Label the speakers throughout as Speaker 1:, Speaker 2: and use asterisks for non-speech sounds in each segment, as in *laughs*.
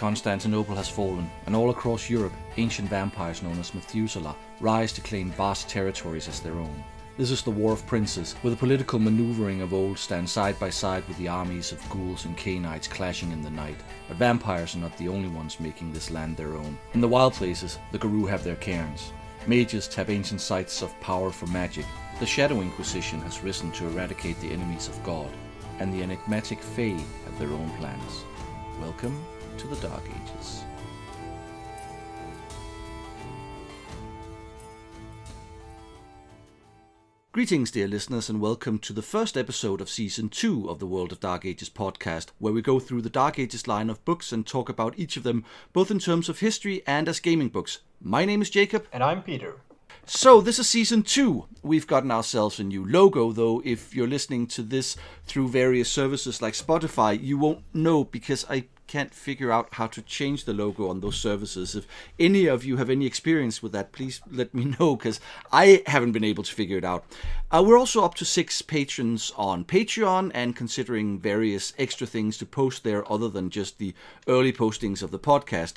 Speaker 1: Constantinople has fallen, and all across Europe, ancient vampires known as Methuselah rise to claim vast territories as their own. This is the War of Princes, where the political maneuvering of old stands side by side with the armies of ghouls and Cainites clashing in the night. But vampires are not the only ones making this land their own. In the wild places, the Garou have their cairns. Mages tap ancient sites of power for magic. The Shadow Inquisition has risen to eradicate the enemies of God. And the enigmatic Fae have their own plans. Welcome to the Dark Ages. Greetings, dear listeners, and welcome to the first episode of season two of the World of Dark Ages podcast, where we go through the Dark Ages line of books and talk about each of them, both in terms of history and as gaming books. My name is Jacob.
Speaker 2: And I'm Peter.
Speaker 1: So, this is season two. We've gotten ourselves a new logo, though, if you're listening to this through various services like Spotify, you won't know because I can't figure out how to change the logo on those services. If any of you have any experience with that, please let me *laughs* know because I haven't been able to figure it out. Uh, we're also up to six patrons on Patreon and considering various extra things to post there other than just the early postings of the podcast.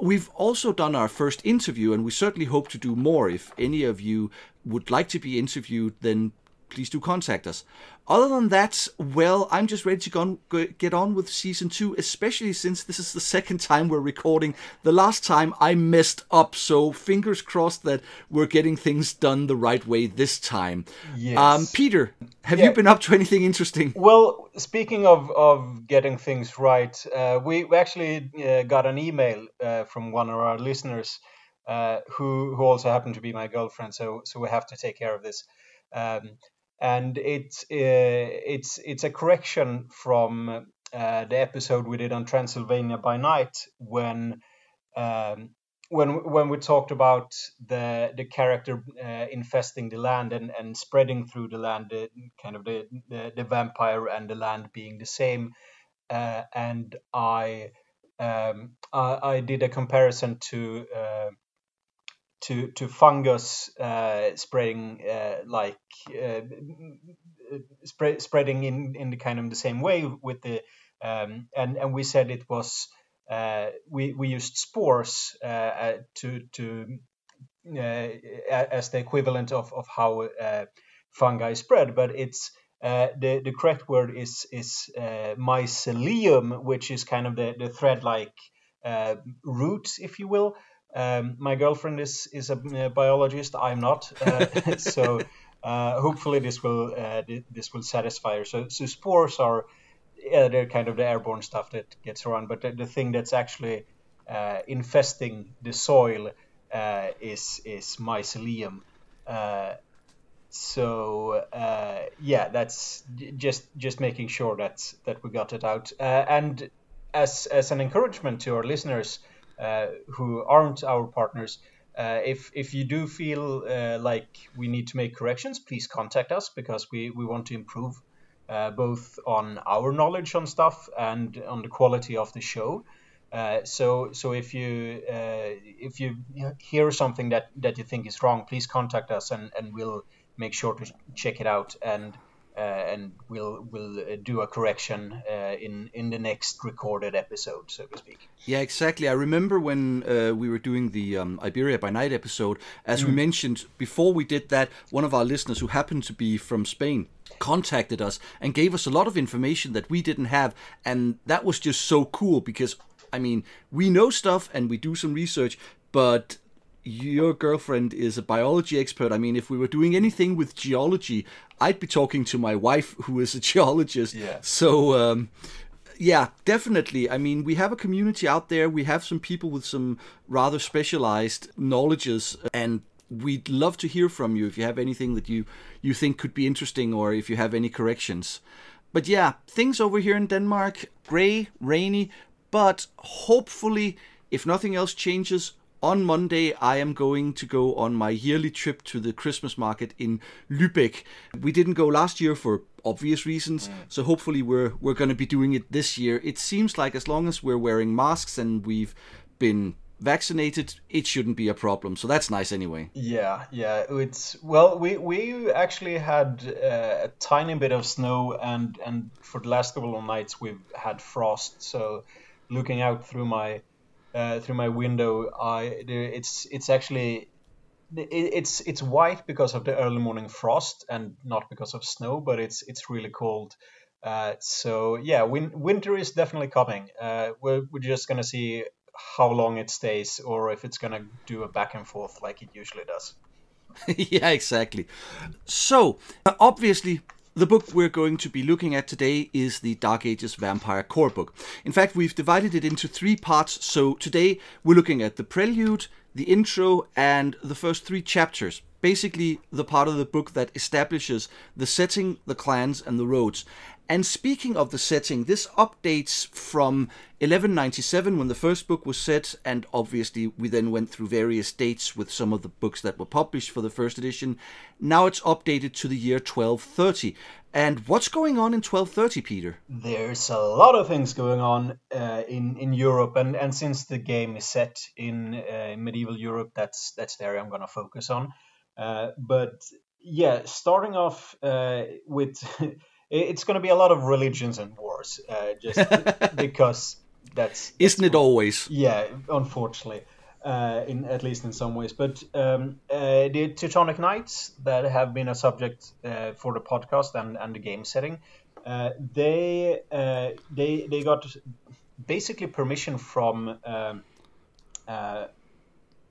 Speaker 1: We've also done our first interview, and we certainly hope to do more. If any of you would like to be interviewed, then please do contact us. Other than that, well, I'm just ready to go on, go, get on with season two, especially since this is the second time we're recording. The last time I messed up, so fingers crossed that we're getting things done the right way this time.
Speaker 2: Yes.
Speaker 1: Um, Peter, have yeah. you been up to anything interesting?
Speaker 2: Well, speaking of, of getting things right, uh, we, we actually uh, got an email uh, from one of our listeners uh, who, who also happened to be my girlfriend, so, so we have to take care of this. Um, and it's uh, it's it's a correction from uh, the episode we did on Transylvania by Night when um, when when we talked about the the character uh, infesting the land and, and spreading through the land, the, kind of the, the, the vampire and the land being the same, uh, and I, um, I, I did a comparison to uh, to to fungus uh, spreading uh, like uh, spread, spreading in in the kind of the same way with the um, and and we said it was uh, we we used spores uh, uh, to to as the equivalent of of how fungi spread, but it's the the correct word is is mycelium, which is kind of the the thread like root, if you will. Um, my girlfriend is is a, a biologist. I'm not, uh, *laughs* so uh, hopefully this will uh, this will satisfy her. So, so spores are yeah, they're kind of the airborne stuff that gets around, but the, the thing that's actually uh, infesting the soil uh, is is mycelium. Uh, so yeah, that's just just making sure that that we got it out. and as as an encouragement to our listeners. Uh, who aren't our partners. Uh, if if you do feel uh, like we need to make corrections, please contact us because we, we want to improve both on our knowledge on stuff and on the quality of the show. Uh, so so if you uh, if you hear something that, that you think is wrong, please contact us and, and we'll make sure to check it out and and we'll we'll uh, do a correction uh, in in the next recorded episode, so to speak.
Speaker 1: Yeah, exactly. I remember when uh, we were doing the um, Iberia by Night episode. As mm. we mentioned before, we did that. One of our listeners, who happened to be from Spain, contacted us and gave us a lot of information that we didn't have, and that was just so cool because I mean, we know stuff and we do some research, but your girlfriend is a biology expert. I mean, if we were doing anything with geology, I'd be talking to my wife, *laughs* who is a geologist.
Speaker 2: Yeah.
Speaker 1: So, um, yeah, definitely. I mean, we have a community out there. We have some people with some rather specialized knowledges, and we'd love to hear from you if you have anything that you you think could be interesting, or if you have any corrections. But yeah, things over here in Denmark, gray, rainy, but hopefully, if nothing else changes, on Monday, I am going to go on my yearly trip to the Christmas market in Lübeck. We didn't go last year for obvious reasons, mm. so hopefully we're we're going to be doing it this year. It seems like as long as we're wearing masks and we've been vaccinated, it shouldn't be a problem. So that's nice anyway.
Speaker 2: Yeah, yeah. It's well, we we actually had uh, a tiny bit of snow, and and for the last couple of nights we've had frost. So looking out through my uh, through my window, I it's it's actually it's it's white because of the early morning frost and not because of snow, but it's it's really cold. Uh, so yeah, win- winter is definitely coming. Uh, we're we're just gonna see how long it stays, or if it's gonna do a back and forth like it usually does. *laughs*
Speaker 1: yeah, exactly. So obviously. The book we're going to be looking at today is the Dark Ages Vampire Core book. In fact, we've divided it into three parts. So today we're looking at the prelude, the intro, and the first three chapters. Basically, the part of the book that establishes the setting, the clans, and the roads. And speaking of the setting, this updates from 1197 when the first book was set, and obviously we then went through various dates with some of the books that were published for the first edition. Now it's updated to the year 1230. And what's going on in 1230, Peter?
Speaker 2: There's a lot of things going on uh, in in Europe, and, and since the game is set in uh, medieval Europe, that's that's the area I'm going to focus on. Uh, but yeah, starting off uh, with *laughs* it's going to be a lot of religions and wars, uh, just *laughs* because that's, that's
Speaker 1: isn't it always?
Speaker 2: Yeah, unfortunately, uh, in at least in some ways. But um, uh, the Teutonic Knights that have been a subject uh, for the podcast and, and the game setting, uh, they uh, they they got basically permission from. Um,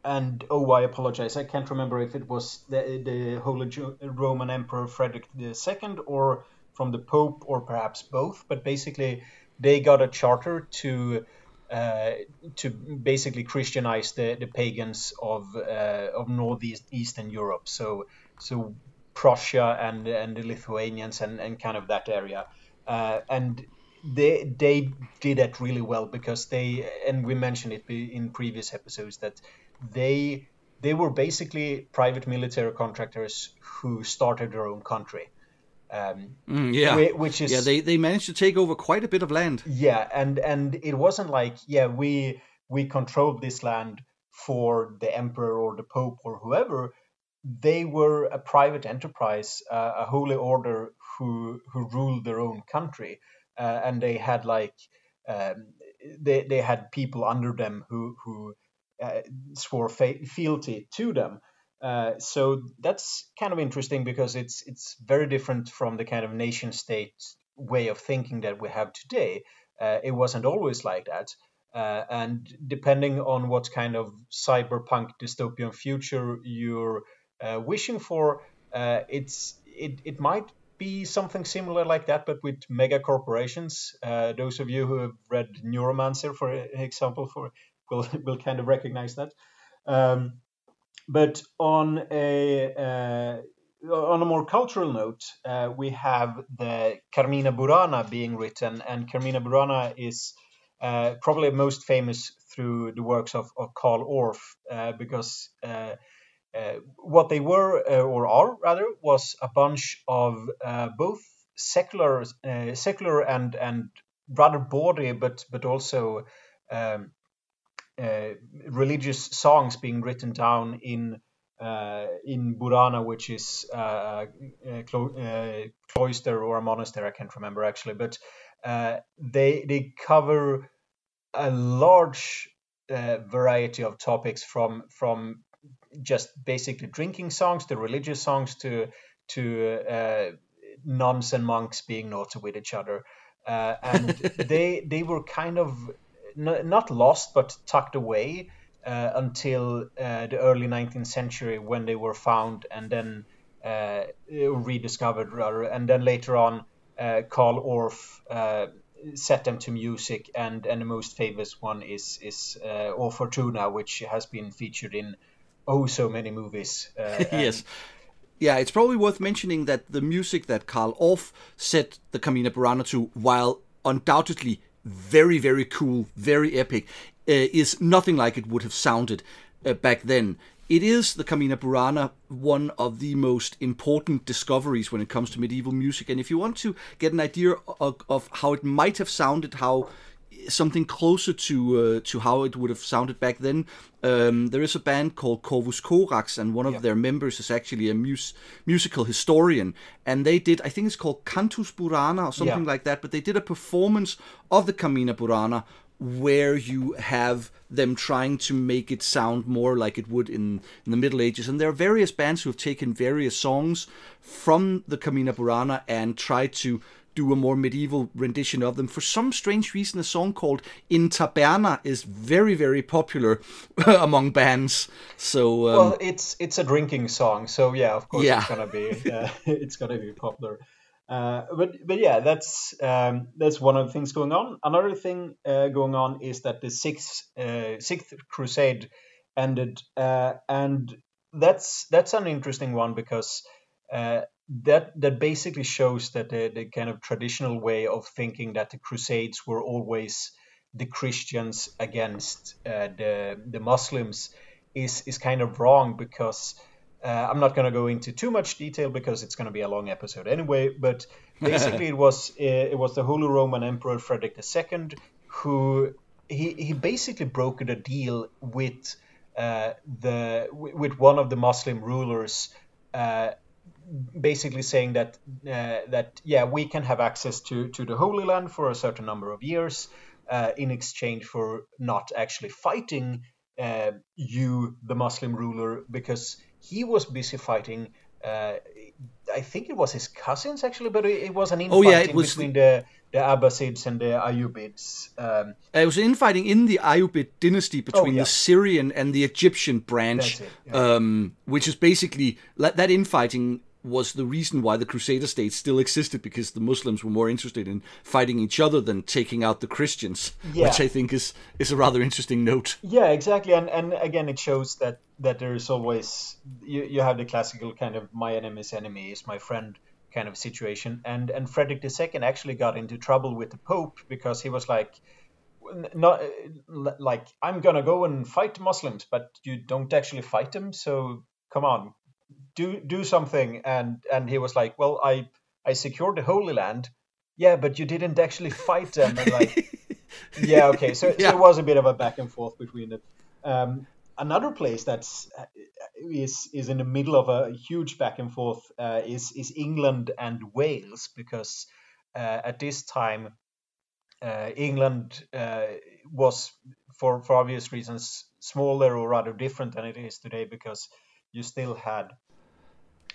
Speaker 2: and oh, I apologize. I can't remember if it was the, the Holy Roman Emperor Frederick II or from the Pope or perhaps both, but basically they got a charter to uh, to basically Christianize the, the pagans of uh, of northeast eastern Europe. So so Prussia and and the Lithuanians and, and kind of that area, uh, and they they did that really well because they and we mentioned it in previous episodes that they they were basically private military contractors who started their own country.
Speaker 1: Um, mm, yeah, which is yeah, they, they managed to take over quite a bit of land.
Speaker 2: Yeah, and and it wasn't like yeah we we controlled this land for the emperor or the pope or whoever. They were a private enterprise, uh, a holy order who who ruled their own country, uh, and they had like um, they they had people under them who who uh, swore fealty to them. Uh, so that's kind of interesting because it's it's very different from the kind of nation state way of thinking that we have today. Uh, it wasn't always like that. Uh, and depending on what kind of cyberpunk dystopian future you're uh, wishing for, uh, it's it, it might be something similar like that, but with mega corporations. those of you who have read Neuromancer, for example, for will *laughs* will kind of recognize that. Um, but on a uh, on a more cultural note, uh, we have the Carmina Burana being written, and Carmina Burana is uh, probably most famous through the works of, of Carl Orff, uh, because uh, uh, what they were, or are rather, was a bunch of both secular, secular and and rather bawdy, but but also um, religious songs being written down in uh, in Burana, which is uh, a clo- cloister or a monastery. I can't remember actually, but they they cover a large variety of topics from from just basically drinking songs to religious songs to to uh, nuns and monks being naughty with each other, uh, and *laughs* they they were kind of n- not lost but tucked away uh, until uh, the early 19th century when they were found and then uh, rediscovered rather and then later on uh, Carl Orff uh, set them to music and and the most famous one is is uh, O Fortuna which has been featured in oh so many movies *laughs*
Speaker 1: yes. Yeah, it's probably worth mentioning that the music that Carl Orff set the Carmina Burana to, while undoubtedly very, very cool, very epic, uh, is nothing like it would have sounded uh, back then. It is the Carmina Burana, one of the most important discoveries when it comes to medieval music. And if you want to get an idea of, of how it might have sounded, how something closer to uh, to how it would have sounded back then. Um, there is a band called Corvus Corax, and one of yep. their members is actually a mus- musical historian. And they did, I think it's called Cantus Burana or something yeah. like that. But they did a performance of the Carmina Burana where you have them trying to make it sound more like it would in, in the Middle Ages. And there are various bands who have taken various songs from the Carmina Burana and tried to do a more medieval rendition of them. For some strange reason, a song called In Taberna is very, very popular *laughs* among bands. So
Speaker 2: um, well, it's it's a drinking song, so yeah, of course
Speaker 1: yeah.
Speaker 2: it's gonna be *laughs* uh, it's gonna be popular. Uh, but but yeah, that's um, that's one of the things going on. Another thing uh, going on is that the sixth uh, sixth crusade ended, uh, and that's that's an interesting one because uh, that that basically shows that the, the kind of traditional way of thinking that the crusades were always the Christians against uh, the the Muslims is is kind of wrong because uh, I'm not going to go into too much detail because it's going to be a long episode anyway. But *laughs* basically, it was uh, it was the Holy Roman Emperor Frederick II who he he basically brokered a deal with uh, the with one of the Muslim rulers. Uh, basically saying that uh, that yeah we can have access to to the Holy Land for a certain number of years uh, in exchange for not actually fighting you the Muslim ruler because he was busy fighting. Uh, I think it was his cousins actually, but it, was an infighting oh, yeah, it was... between the the Abbasids and the Ayyubids. Um,
Speaker 1: it was infighting in the Ayyubid dynasty between oh, yeah. the Syrian and the Egyptian branch, yeah. um, which is basically that infighting was the reason why the Crusader state still existed because the Muslims were more interested in fighting each other than taking out the Christians, yeah. which I think is is a rather interesting note.
Speaker 2: Yeah, exactly, and and again, it shows that that there is always you you have the classical kind of my enemy's enemy is my friend kind of situation, and and Frederick II actually got into trouble with the Pope because he was like. Not like I'm gonna go and fight Muslims, but you don't actually fight them. So come on, do do something and and he was like well i i secured the holy land yeah but you didn't actually fight them and like *laughs* yeah okay so, yeah. so it was a bit of a back and forth between them um, another place that's uh, is is in the middle of a huge back and forth uh, is is england and wales because uh, at this time uh, england uh, was for for obvious reasons smaller or rather different than it is today because you still had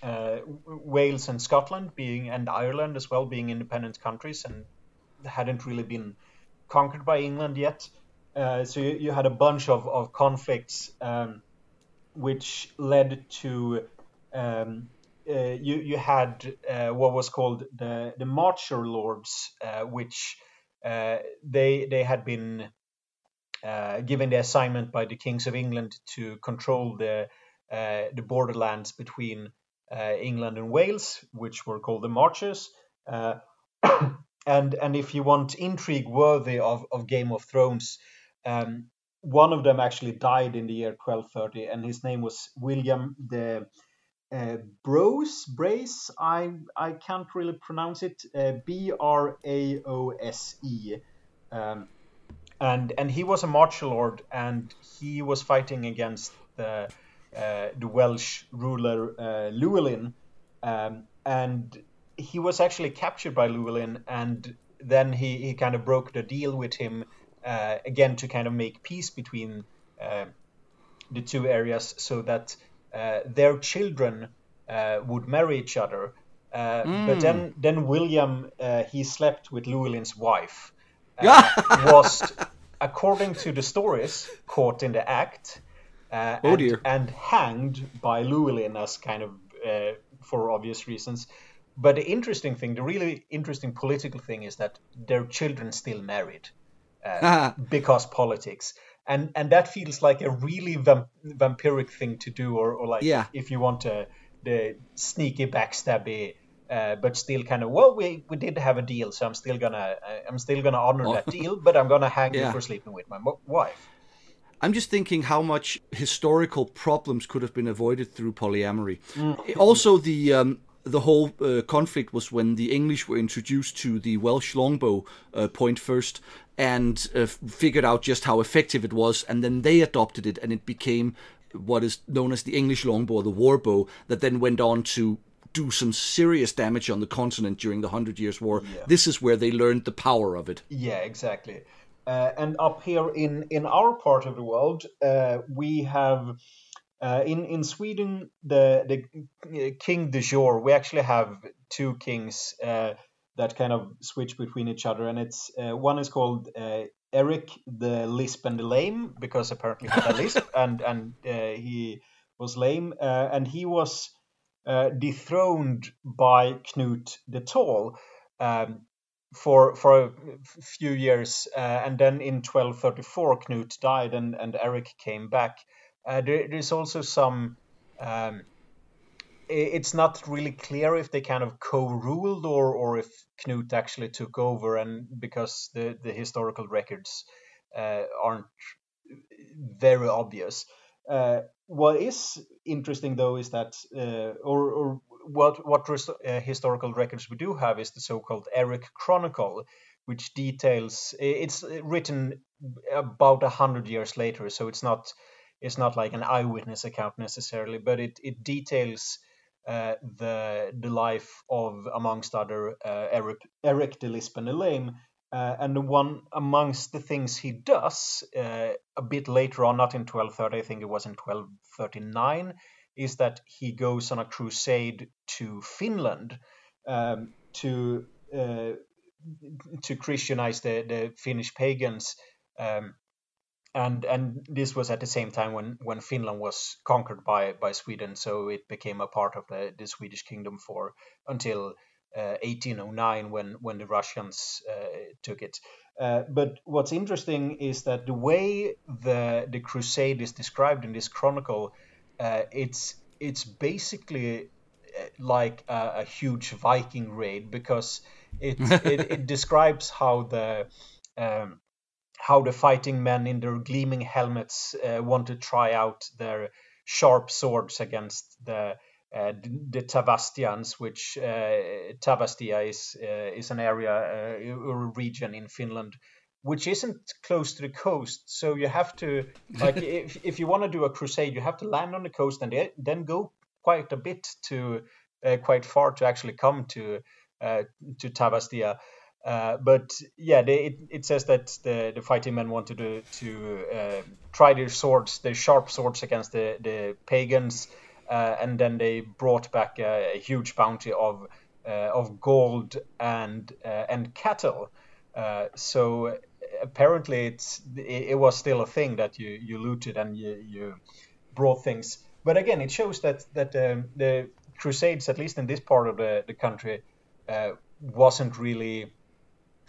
Speaker 2: uh, Wales and Scotland being and Ireland as well being independent countries and hadn't really been conquered by England yet. Uh, so you, you, had a bunch of, of conflicts um, which led to um, uh, you you had uh, what was called the the Marcher Lords, uh, which uh, they they had been given the assignment by the kings of England to control the the borderlands between uh, England and Wales, which were called the Marches. Uh, *coughs* and and if you want intrigue worthy of, of Game of Thrones, um, one of them actually died in the year 1230, and his name was William the uh, Brose. Brace. I I can't really pronounce it. Uh, B R A O S E. Um, and and he was a marcher lord, and he was fighting against the uh, the Welsh ruler uh, Llewellyn, um, and he was actually captured by Llewellyn, and then he, he kind of broke the deal with him uh, again to kind of make peace between uh, the two areas, so that uh, their children uh, would marry each other. Mm. But then, then William he slept with Llewellyn's wife. *laughs* was, according to the stories, caught in the act uh, oh
Speaker 1: and, dear.
Speaker 2: and hanged by Llewellyn as kind of uh, for obvious reasons. But the interesting thing, the really interesting political thing, is that their children still married uh, *laughs* because politics, and and that feels like a really vamp- vampiric thing to do, or, or like
Speaker 1: yeah.
Speaker 2: if you want to the sneaky backstabby. Uh, but still, kind of well, we, we did have a deal, so I'm still gonna uh, I'm still gonna honor oh. that deal, but I'm gonna hang yeah. you for sleeping with my mo- wife.
Speaker 1: I'm just thinking how much historical problems could have been avoided through polyamory. Mm. Also, the um, the whole uh, conflict was when the English were introduced to the Welsh longbow uh, point first and uh, figured out just how effective it was, and then they adopted it, and it became what is known as the English longbow the warbow, that then went on to do some serious damage on the continent during the Hundred Years' War. Yeah. This is where they learned the power of it.
Speaker 2: Yeah, exactly Uh, and up here in, in our part of the world, uh, we have uh, in in Sweden the the king de jour. We actually have two kings uh, that kind of switch between each other, and it's uh, one is called uh, Eric the Lisp and the Lame because apparently he had a lisp *laughs* and and he was lame, and he was dethroned by Knut the Tall. Um, for for a few years, uh, and then in 1234 Knut died, and and Eric came back. Uh, there, there's also some. Um, it's not really clear if they kind of co-ruled or or if Knut actually took over, and because the the historical records uh, aren't very obvious. Uh, what is interesting though is that, uh, or, or what what uh, historical records we do have is the so-called Eric Chronicle, which details. It's written about a hundred years later, so it's not it's not like an eyewitness account necessarily, but it it details. Uh, the the life of amongst other uh, Eric Eric de Lisp and the Lame, uh, and one amongst the things he does uh, a bit later on, not in 1230, I think it was in 1239, is that he goes on a crusade to Finland um, to uh, to Christianize the, the Finnish pagans. Um, and and this was at the same time when, when Finland was conquered by, by Sweden, so it became a part of the, the Swedish kingdom for until uh, 1809 when when the Russians uh, took it. Uh, but what's interesting is that the way the the crusade is described in this chronicle uh, it's it's basically uh, like a, a huge Viking raid because it, *laughs* it, it describes how the um, how the fighting men in their gleaming helmets uh, want to try out their sharp swords against the uh, the Tavastians, which uh, Tavastia is uh, is an area uh, or region in Finland which isn't close to the coast. So you have to *laughs* like if if you want to do a crusade, you have to land on the coast and then go quite a bit to uh, quite far to actually come to uh, to Tavastia. Uh, but yeah, they, it, it, says that the, the fighting men wanted to to uh, try their swords, their sharp swords against the the pagans, uh, and then they brought back a, a huge bounty of uh, of gold and and cattle. so apparently it's it, was still a thing that you you looted and you you brought things. But again, it shows that that um, the Crusades, at least in this part of the the country, uh, wasn't really.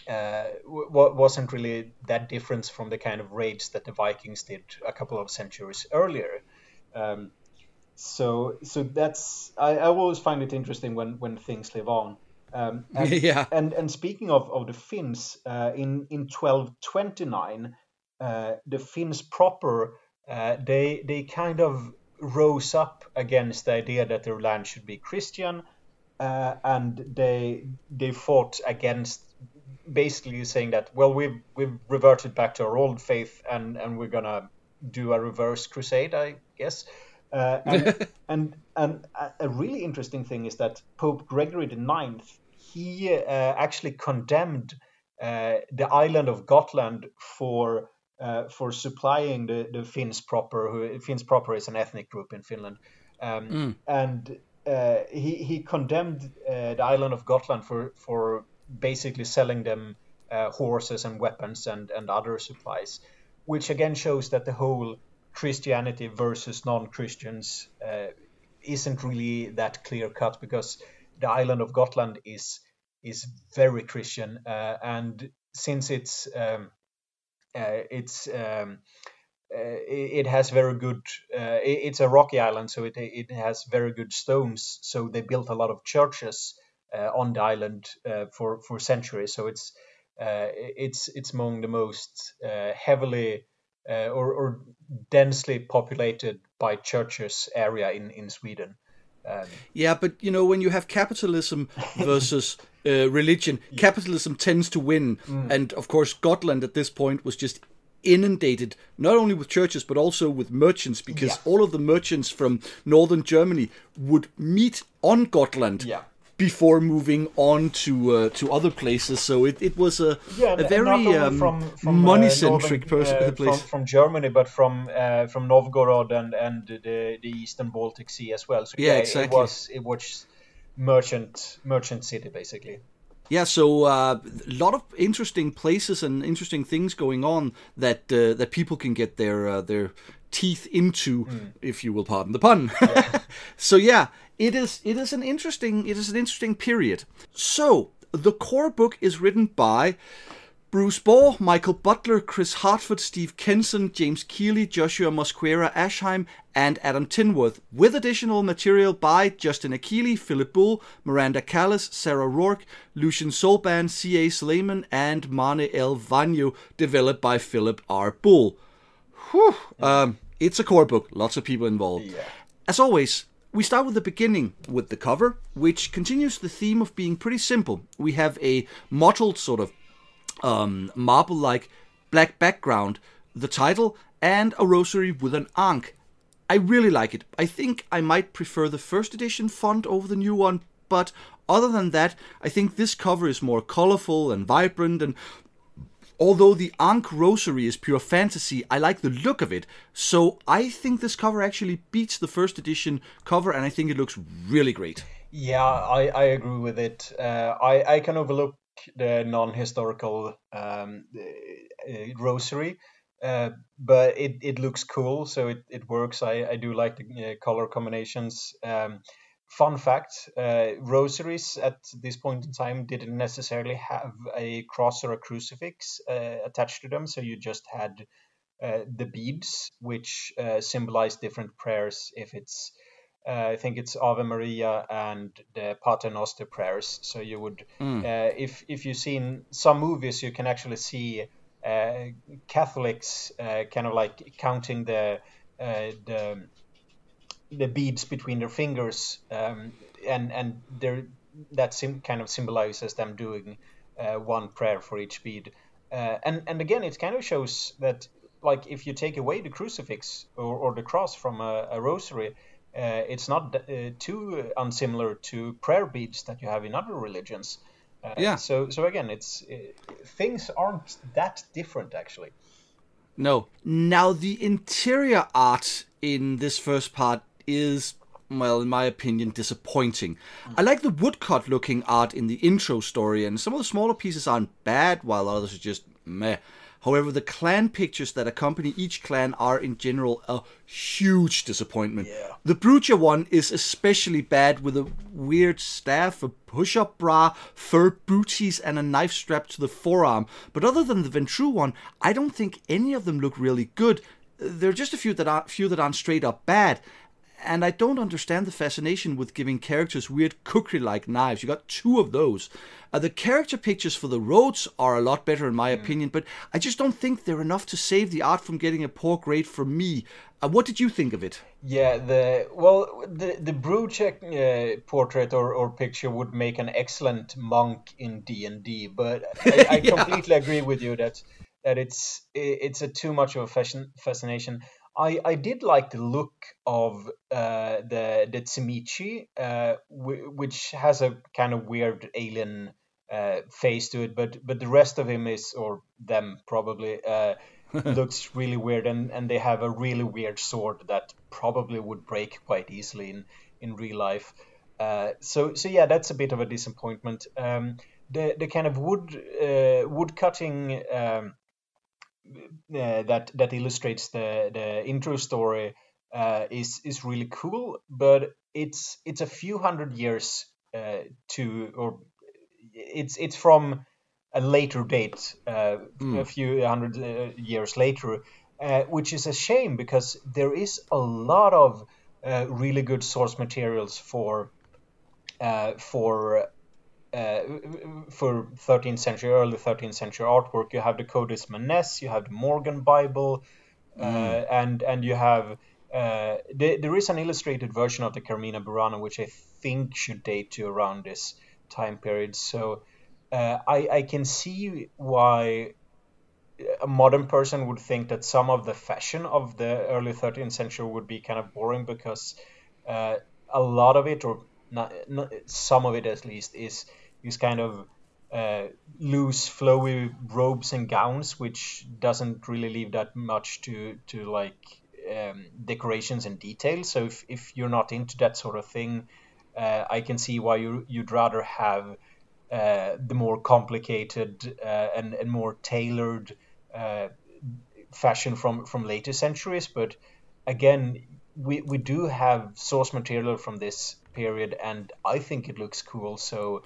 Speaker 2: Uh, w- wasn't really that different from the kind of raids that the Vikings did a couple of centuries earlier. Um, so, so that's I, I always find it interesting when when things live on. Um, *laughs* and, yeah. And and speaking of, of the Finns, uh, in in 1229, uh, the Finns proper uh, they they kind of rose up against the idea that their land should be Christian, uh, and they they fought against basically you're saying that well we've we've reverted back to our old faith and and we're gonna do a reverse crusade, I guess. Uh, and, *laughs* and, and a really interesting thing is that Pope Gregory IX he uh, actually condemned uh, the island of Gotland for uh, for supplying the, the Finns proper. Who Finns proper is an ethnic group in Finland, um, mm. and he he condemned the island of Gotland for for basically selling them horses and weapons and and other supplies, which again shows that the whole Christianity versus non-Christians uh, isn't really that clear cut because the island of Gotland is is very Christian, uh, and since it's um, uh, it's um, uh, it, has very good. Uh, it's a rocky island, so it it has very good stones. So they built a lot of churches uh, on the island uh, for for centuries. So it's it's it's among the most heavily or, or densely populated by churches area in in Sweden.
Speaker 1: Um, yeah, but you know when you have capitalism *laughs* versus uh, religion, capitalism tends to win, mm. and of course Gotland at this point was just inundated not only with churches but also with merchants because yeah. all of the merchants from northern Germany would meet on Gotland.
Speaker 2: Yeah.
Speaker 1: Before moving on to uh, to other places. So it, it was a,
Speaker 2: yeah,
Speaker 1: a very um,
Speaker 2: from, from,
Speaker 1: money centric
Speaker 2: uh,
Speaker 1: person
Speaker 2: uh,
Speaker 1: place.
Speaker 2: From, from Germany, but from uh, from Novgorod and and the, the eastern Baltic Sea as well. So
Speaker 1: Yeah,
Speaker 2: yeah,
Speaker 1: exactly.
Speaker 2: It was it was merchant merchant city basically.
Speaker 1: Yeah, so a lot of interesting places and interesting things going on that uh, that people can get their uh, their teeth into, if you will pardon the pun. *laughs* so yeah, it is it is an interesting it is an interesting period. So the core book is written by Bruce Baugh, Michael Butler, Chris Hartford, Steve Kenson, James Kiley, Joshua Mosqueira Ashheim, and Adam Tinworth, with additional material by Justin Achilli, Philip Boulle, Myranda Kalis, Sarah Roark, Lucien Soulban, C.A. Suleiman, and Mane L. Vanyo, developed by Philip R. Boulle. Whew. Um, it's a core book, lots of people involved. As always, we start with the beginning with the cover, which continues the theme of being pretty simple. We have a mottled sort of um, marble-like black background, the title, and a rosary with an ankh. I really like it. I think I might prefer the first edition font over the new one, but other than that, I think this cover is more colorful and vibrant and although the Ankh rosary is pure fantasy, I like the look of it. So I think this cover actually beats the first edition cover and I think it looks really great.
Speaker 2: Yeah, I, I agree with it. Uh, I I can overlook the non-historical um, uh, uh, rosary, uh, but it, it looks cool, so it, it works. I, I do like the uh, color combinations. Um, fun fact: uh, rosaries at this point in time didn't necessarily have a cross or a crucifix uh, attached to them, so you just had uh, the beads, which uh, symbolize different prayers. If it's uh, I think it's Ave Maria and the Pater Noster prayers. So you would, uh, if if you've seen some movies, you can actually see uh, Catholics uh, kind of like counting the uh, the the beads between their fingers, um, and and that sim- kind of symbolizes them doing uh, one prayer for each bead. Uh, and and again, it kind of shows that like if you take away the crucifix or, or the cross from a, a rosary, uh, it's not uh, too unsimilar to prayer beads that you have in other religions. Uh,
Speaker 1: Yeah.
Speaker 2: So so again, it's uh, things aren't that different actually.
Speaker 1: No. Now, the interior art in this first part is, well, in my opinion, disappointing. I like the woodcut looking art in the intro story, and some of the smaller pieces aren't bad, while others are just meh. However, the clan pictures that accompany each clan are, in general, a huge disappointment.
Speaker 2: Yeah.
Speaker 1: The Brujah one is especially bad with a weird staff, a push up bra, fur booties, and a knife strapped to the forearm. But other than the Ventrue one, I don't think any of them look really good. There are just a few that aren't, few that aren't straight up bad. And I don't understand the fascination with giving characters weird cookery like knives. You got two of those. Uh, the character pictures for the roads are a lot better, in my opinion, but I just don't think they're enough to save the art from getting a poor grade from me. Uh, what did you think of it?
Speaker 2: Yeah, the well, the the uh, portrait or, or picture would make an excellent monk in D and D, but *laughs* I, I
Speaker 1: Yeah.
Speaker 2: completely agree with you that that it's it's a too much of a fashion, fascination. I, I did like the look of uh, the the Tzimisce, uh, w- which has a kind of weird alien uh, face to it, but but the rest of him is or them probably uh, *laughs* looks really weird, and, and they have a really weird sword that probably would break quite easily in in real life. Uh, so so yeah, that's a bit of a disappointment. Um, the the kind of wood uh, wood cutting um, uh, that that illustrates the the intro story uh, is is really cool, but it's it's a few hundred years uh, to or it's it's from a later date, uh, a few hundred uh, years later, uh, which is a shame because there is a lot of uh, really good source materials for uh, for uh, for 13th century, early 13th century artwork. You have the Codex Manesse, you have the Morgan Bible, uh, and and you have uh, there, there is an illustrated version of the Carmina Burana, which I think should date to around this time period. So uh, I I can see why a modern person would think that some of the fashion of the early 13th century would be kind of boring because uh, a lot of it, or not, not, some of it at least is is kind of uh, loose, flowy robes and gowns, which doesn't really leave that much to to like um, decorations and details. So if, if you're not into that sort of thing, uh, I can see why you you'd rather have uh, the more complicated uh, and and more tailored uh, fashion from from later centuries. But again, we we do have source material from this period, and I think it looks cool. So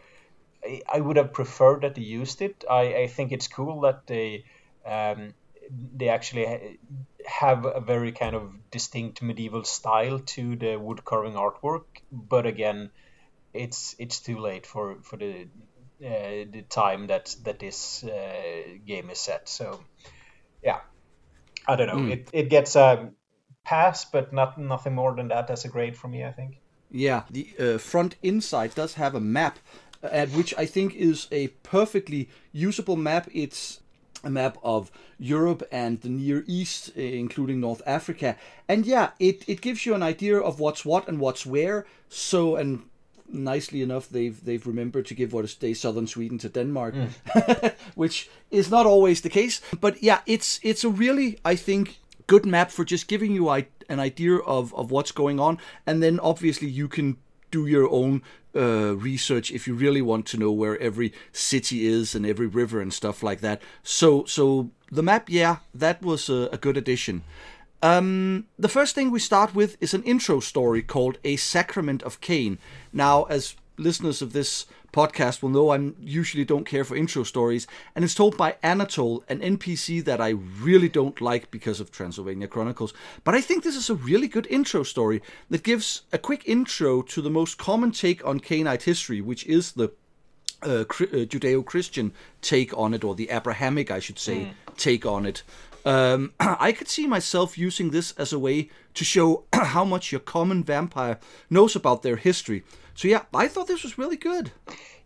Speaker 2: I, would have preferred that they used it. I, I think it's cool that they um, they actually have a very kind of distinct medieval style to the wood carving artwork. But again, it's it's too late for for the uh, the time that that this uh, game is set. So yeah, I don't know. Mm. It it gets a pass, but not nothing more than that as a grade for me. I think.
Speaker 1: Yeah, the uh, front inside does have a map, at which I think is a perfectly usable map. It's a map of Europe and the Near East, eh, including North Africa. And yeah, it, it gives you an idea of what's what and what's where. So, and nicely enough, they've they've remembered to give what is day southern Sweden to Denmark, mm. *laughs* which is not always the case. But yeah, it's it's a really I think good map for just giving you an idea of of what's going on, and then obviously you can do your own uh, research if you really want to know where every city is and every river and stuff like that. So, so the map, yeah, that was a, a good addition. Um, the first thing we start with is an intro story called A Sacrament of Cain. Now, as listeners of this podcast will know I usually don't care for intro stories, and it's told by Anatole, an NPC that I really don't like because of Transylvania Chronicles. But I think this is a really good intro story that gives a quick intro to the most common take on Cainite history, which is the uh, uh, Judeo Christian take on it, or the Abrahamic, I should say, mm. take on it. Um, *clears throat* I could see myself using this as a way to show *clears throat* how much your common vampire knows about their history. So yeah, I thought this was really good.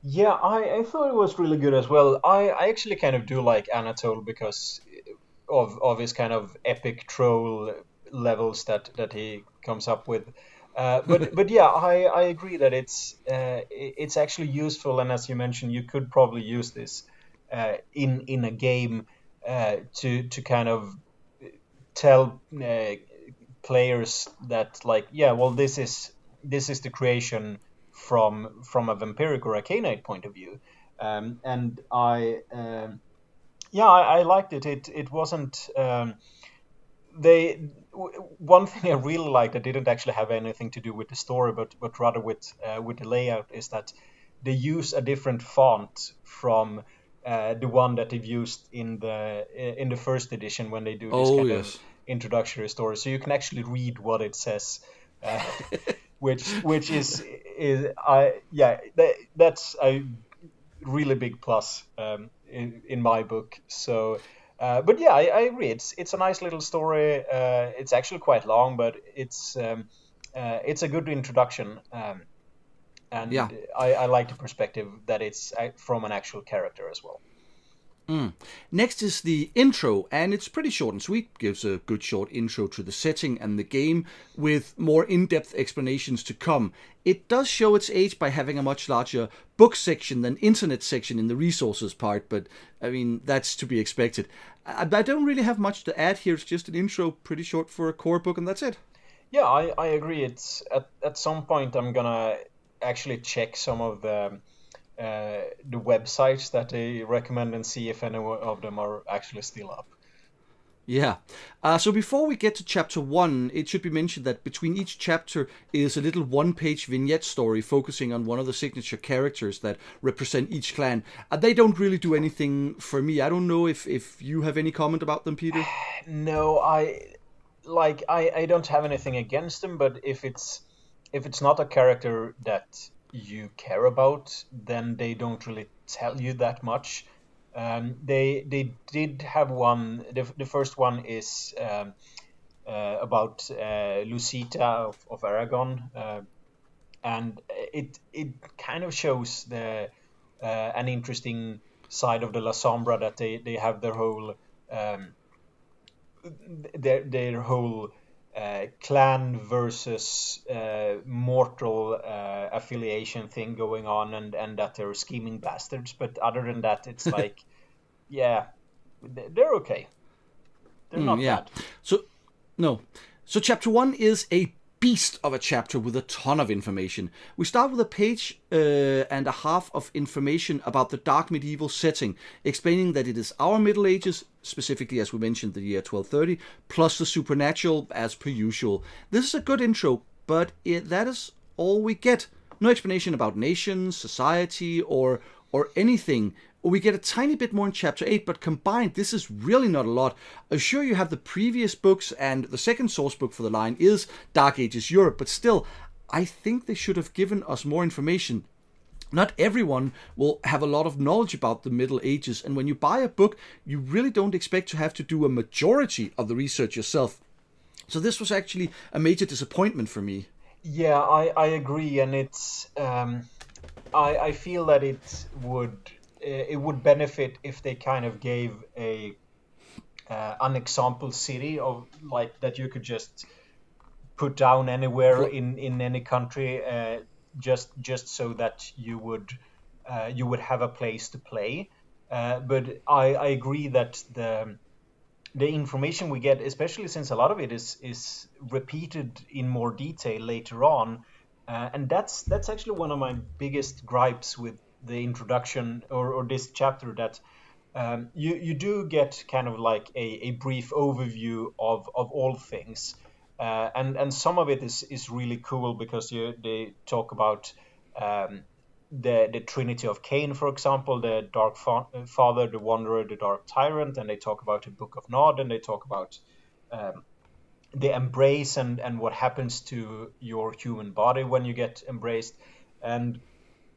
Speaker 2: Yeah, I, I thought it was really good as well. I, I actually kind of do like Anatole because of of his kind of epic troll levels that, that he comes up with. Uh, but *laughs* but yeah, I, I agree that it's uh, it's actually useful, and as you mentioned, you could probably use this uh, in in a game uh, to to kind of tell uh, players that like yeah, well this is this is the creation from from a vampiric or a Cainite point of view, um, and I um, yeah I, I, liked it. It it wasn't um, they one thing I really liked that didn't actually have anything to do with the story, but but rather with uh, with the layout is that they use a different font from uh, the one that they've used in the in the first edition when they do this oh, kind yes. of introductory story. So you can actually read what it says. Uh, *laughs* which which is is I yeah that, that's a really big plus um, in in my book. So. Uh, but yeah, I, I, agree. It's it's a nice little story. Uh, it's actually quite long, but it's um, uh, it's a good introduction. Um, and yeah. I, I, like the perspective that it's uh, from an actual character as well.
Speaker 1: Mm. Next is the intro, and it's pretty short and sweet. Gives a good short intro to the setting and the game, with more in-depth explanations to come. It does show its age by having a much larger book section than internet section in the resources part, but I mean that's to be expected. I, I don't really have much to add here. It's just an intro, pretty short for a core book, and that's it.
Speaker 2: Yeah, I, I agree. It's at at some point I'm gonna actually check some of the uh, the websites that they recommend and see if any of them are actually still up.
Speaker 1: Yeah. Uh, so before we get to chapter one, it should be mentioned that between each chapter is a little one page vignette story focusing on one of the signature characters that represent each clan. Uh, they don't really do anything for me. I don't know if, if you have any comment about them, Peter. *sighs*
Speaker 2: No, I like I, I don't have anything against them, but if it's if it's not a character that you care about, then they don't really tell you that much. Um, they they did have one. The, the first one is um, uh, about uh, Lucita of, of Aragon, uh, and it it kind of shows the uh, an interesting side of the Lasombra that they, they have their whole um, their their whole uh, clan versus uh, mortal uh, affiliation thing going on, and and that they're scheming bastards. But other than that, it's *laughs* like, yeah, they're okay. They're mm, not yeah. bad.
Speaker 1: So, no. So chapter one is a beast of a chapter with a ton of information. We start with a page uh, and a half of information about the dark medieval setting, explaining that it is our Middle Ages, specifically as we mentioned the year 1230, plus the supernatural as per usual. This is a good intro, but it, that is all we get. No explanation about nations, society, or or anything we get a tiny bit more in chapter 8, but combined, this is really not a lot. I'm sure you have the previous books, and the second source book for the line is Dark Ages Europe, but still, I think they should have given us more information. Not everyone will have a lot of knowledge about the Middle Ages, and when you buy a book, you really don't expect to have to do a majority of the research yourself. So this was actually a major disappointment for me.
Speaker 2: Yeah, I, I agree, and it's um, I I feel that it would uh, it would benefit if they kind of gave a uh, an example city of like that you could just put down anywhere in in any country uh, just just so that you would uh, you would have a place to play. Uh, but I, I agree that the the information we get especially since a lot of it is is repeated in more detail later on uh, and that's that's actually one of my biggest gripes with the introduction or, or this chapter that um, you you do get kind of like a, a brief overview of, of all things, uh, and and some of it is, is really cool because you, they talk about um, the the Trinity of Cain, for example, the Dark fa- Father, the Wanderer, the Dark Tyrant, and they talk about the Book of Nod, and they talk about um, the embrace and and what happens to your human body when you get embraced, and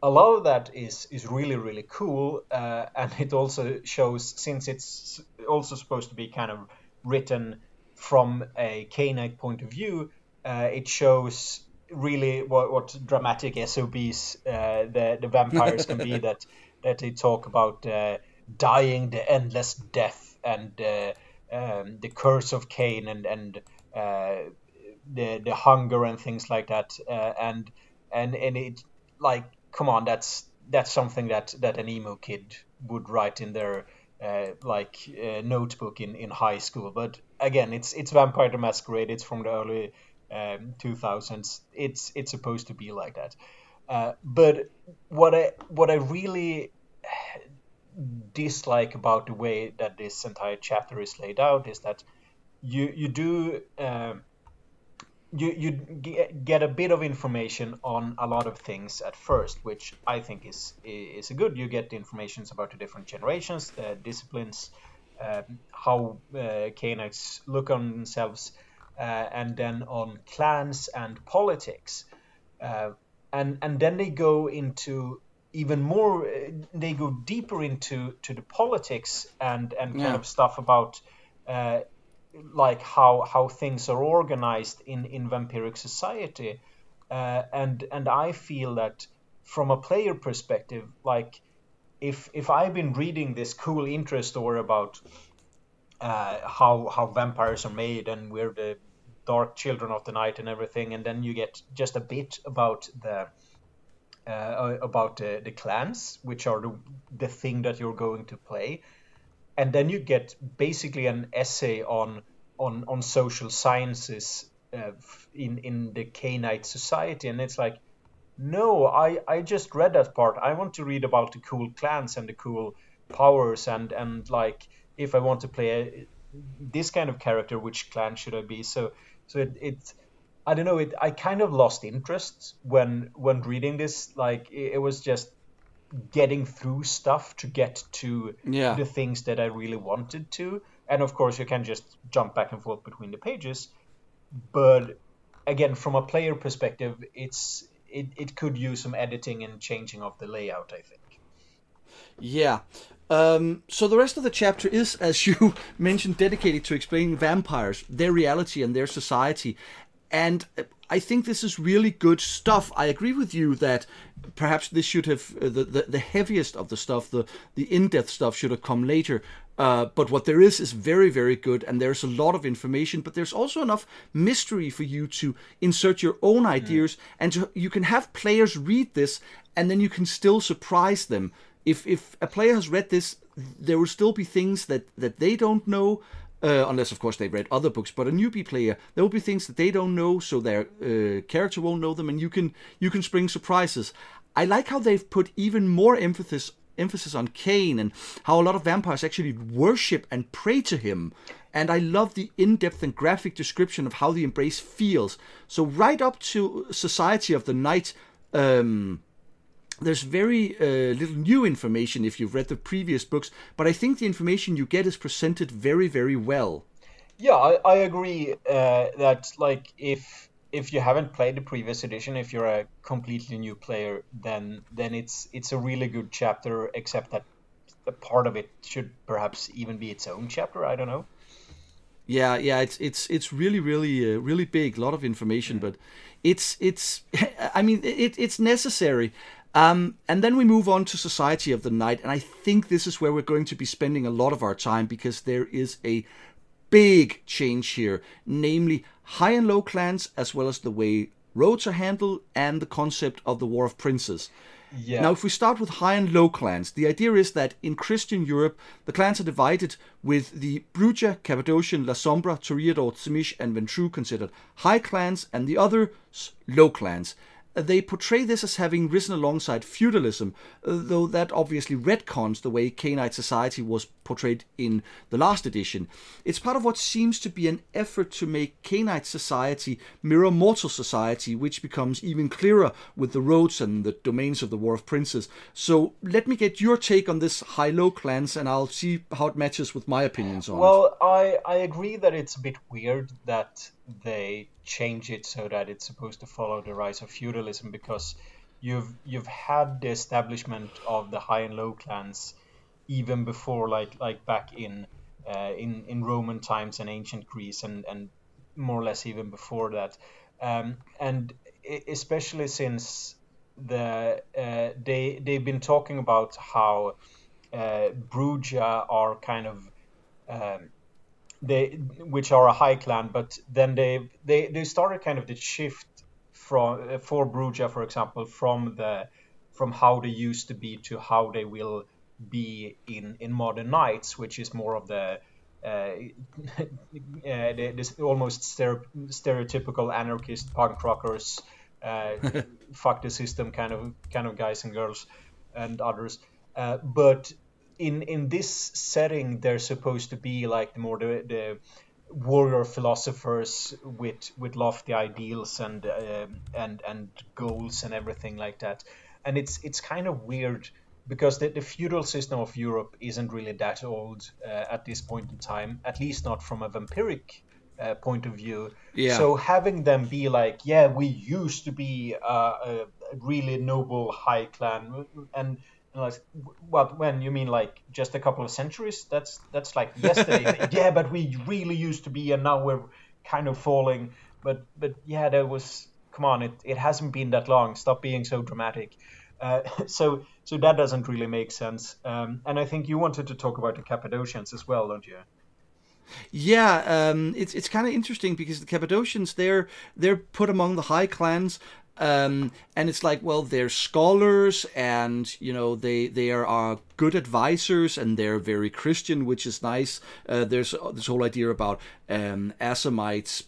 Speaker 2: a lot of that is is really really cool, uh, and it also shows since it's also supposed to be kind of written from a Cainite point of view, uh, it shows really what, what dramatic SOBs uh, the the vampires can be *laughs* that that they talk about uh, dying the endless death and uh, um, the curse of Cain and and uh, the the hunger and things like that and and and it like come on, that's that's something that that an emo kid would write in their uh, like uh, notebook in, in high school. But again, it's it's Vampire the Masquerade. It's from the early um, 2000s. It's it's supposed to be like that. Uh, but what I what I really dislike about the way that this entire chapter is laid out is that you you do um, you you get a bit of information on a lot of things at first, which I think is is good. You get information about the different generations, the disciplines, uh, how uh, look on themselves, uh, and then on clans and politics, uh, and and then they go into even more. Uh, they go deeper into to the politics and and kind yeah. of stuff about uh, like how how things are organized in in vampiric society. Uh, and and I feel that from a player perspective like if if I've been reading this cool intro story about uh, how how vampires are made and we're the dark children of the night and everything and then you get just a bit about the uh, about the, the clans which are the, the thing that you're going to play and then you get basically an essay on on on social sciences uh, in in the Cainite society, and it's like, no, I I just read that part. I want to read about the cool clans and the cool powers, and and like if I want to play a, this kind of character, which clan should I be? So so it, it I don't know. It I kind of lost interest when when reading this. Like it, it was just getting through stuff to get to yeah. the things that I really wanted to. And of course, you can just jump back and forth between the pages. But again, from a player perspective, it's it, it could use some editing and changing of the layout, I think.
Speaker 1: Yeah. Um, so the rest of the chapter is, *laughs* as you mentioned, dedicated to explaining vampires, their reality and their society. And I think this is really good stuff. I agree with you that perhaps this should have uh, the, the, the heaviest of the stuff, the the in depth stuff, should have come later. Uh, but what there is is very, very good, and there's a lot of information. But there's also enough mystery for you to insert your own ideas, mm. and to, you can have players read this, and then you can still surprise them. If if a player has read this, there will still be things that that they don't know. Uh, unless of course they've read other books. But a newbie player, there will be things that they don't know, so their uh, character won't know them, and you can you can spring surprises. I like how they've put even more emphasis emphasis on Cain and how a lot of vampires actually worship and pray to him. And I love the in-depth and graphic description of how the embrace feels. So right up to Society of the Night, um, there's very uh, little new information if you've read the previous books, but I think the information you get is presented very, very well.
Speaker 2: Yeah, I, I agree uh, that like if if you haven't played the previous edition, if you're a completely new player, then then it's it's a really good chapter. Except that a part of it should perhaps even be its own chapter. I don't know.
Speaker 1: Yeah, yeah, it's it's it's really really uh, really big. A lot of information, but it's it's *laughs* I mean it, it's necessary. Um, and then we move on to Society of the Night, and I think this is where we're going to be spending a lot of our time because there is a big change here, namely high and low clans, as well as the way roads are handled and the concept of the War of Princes. Yeah. Now, if we start with high and low clans, the idea is that in Christian Europe, the clans are divided with the Brujah, Cappadocian, Lasombra, Toreador, Tzimisce, and Ventrue considered high clans, and the others low clans they portray this as having risen alongside feudalism, uh, though that obviously retcons the way Cainite society was portrayed in the last edition. It's part of what seems to be an effort to make Cainite society mirror mortal society, which becomes even clearer with the roads and the domains of the War of Princes. So let me get your take on this high-low clans, and I'll see how it matches with my opinions on
Speaker 2: well, it. Well, I, I agree that it's a bit weird that they change it so that it's supposed to follow the rise of feudalism because you've you've had the establishment of the high and low clans even before like like back in uh, in in Roman times and ancient Greece and and more or less even before that. Um, and especially since the uh, they they've been talking about how uh, Brujah are kind of um, they which are a high clan, but then they they they started kind of the shift from for Brujah, for example, from the from how they used to be to how they will be in in modern nights, which is more of the uh, *laughs* uh, this almost stereotypical anarchist punk rockers, uh, *laughs* fuck the system kind of kind of guys and girls and others. Uh, but in in this setting they're supposed to be like the more the, the warrior philosophers with with lofty ideals and uh, and and goals and everything like that and it's it's kind of weird because the, the feudal system of Europe isn't really that old uh, at this point in time at least not from a vampiric uh, point of view yeah. so having them be like yeah we used to be a really noble high clan and like, what? When you mean like just a couple of centuries? That's that's like yesterday. *laughs* yeah, but we really used to be, and now we're kind of falling. But but yeah, there was. Come on, it, it hasn't been that long. Stop being so dramatic. Uh, *laughs* so so that doesn't really make sense. Um, and I think you wanted to talk about the Cappadocians as well, don't you?
Speaker 1: Yeah, um, it's it's kind of interesting because the Cappadocians they're they're put among the high clans, um, and it's like, well, they're scholars, and you know, they they are, are good advisors, and they're very Christian, which is nice. Uh, there's this whole idea about um,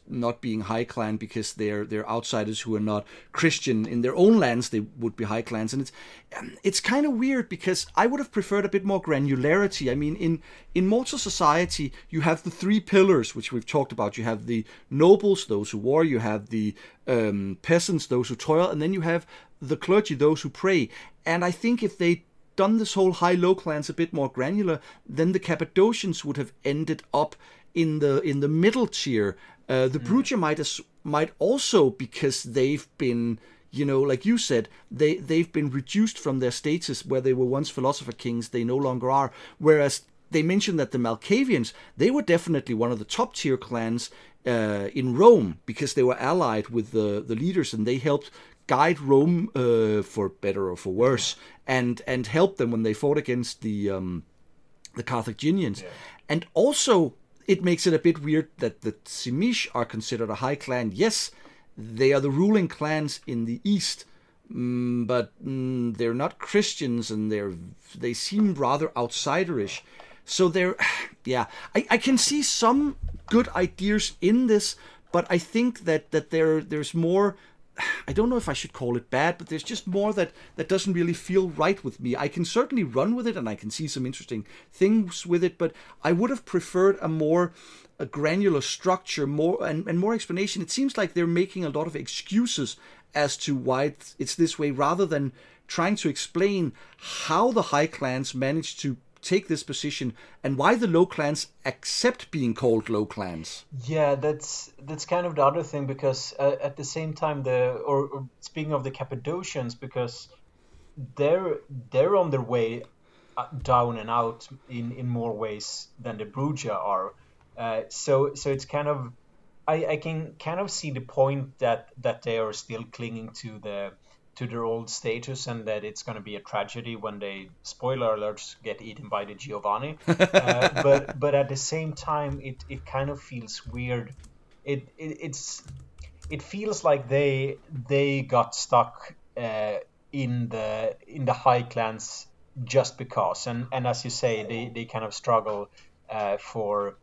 Speaker 1: not being high clan because they're they're outsiders who are not Christian in their own lands. They would be high clans, and it's um, it's kind of weird because I would have preferred a bit more granularity. I mean, in in mortal society, you have the three pillars which we've talked about. You have the nobles, those who war. You have the um, peasants, those who toil, and then you have the clergy, those who pray. And I think if they done this whole high-low clans a bit more granular, then the Cappadocians would have ended up in the in the middle tier. Uh, the mm. Brujah might as, might also because they've been you know like you said they they've been reduced from their status where they were once philosopher kings they no longer are whereas they mentioned that the Malkavians they were definitely one of the top tier clans uh, in Rome because they were allied with the, the leaders and they helped guide Rome uh, for better or for worse and and help them when they fought against the um, the Carthaginians, and also it makes it a bit weird that the Tzimisce are considered a high clan. Yes, they are the ruling clans in the east, mm, but mm, they're not Christians, and they're they seem rather outsiderish. So they're, *sighs* yeah, I, I can see some good ideas in this, but I think that that there there's more. I don't know if I should call it bad, but there's just more that that doesn't really feel right with me. I can certainly run with it, and I can see some interesting things with it, but I would have preferred a more a granular structure, more and, and more explanation. It seems like they're making a lot of excuses as to why it's, it's this way, rather than trying to explain how the high clans managed to take this position and why the low clans accept being called low clans.
Speaker 2: Yeah, that's that's kind of the other thing because uh, at the same time the or, or, speaking of the Cappadocians because they're they're on their way uh, down and out in in more ways than the Brujah are. Uh, so so it's kind of I, I can kind of see the point that that they are still clinging to the to their old status and that it's going to be a tragedy when they spoiler alerts get eaten by the Giovanni. *laughs* uh, but but at the same time, it, it kind of feels weird. It, it it's it feels like they they got stuck uh, in the in the high clans just because and and as you say they, they kind of struggle uh, for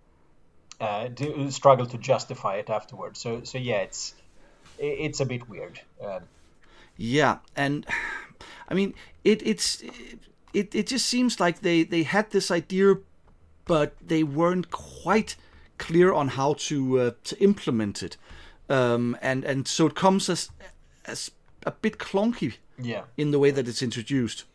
Speaker 2: uh, to struggle to justify it afterwards so so yeah it's it's a bit weird um,
Speaker 1: yeah, and I mean it it's it, it just seems like they they had this idea but they weren't quite clear on how to uh, to implement it. Um, and and so it comes as as a bit clunky
Speaker 2: yeah.
Speaker 1: in the way that it's introduced.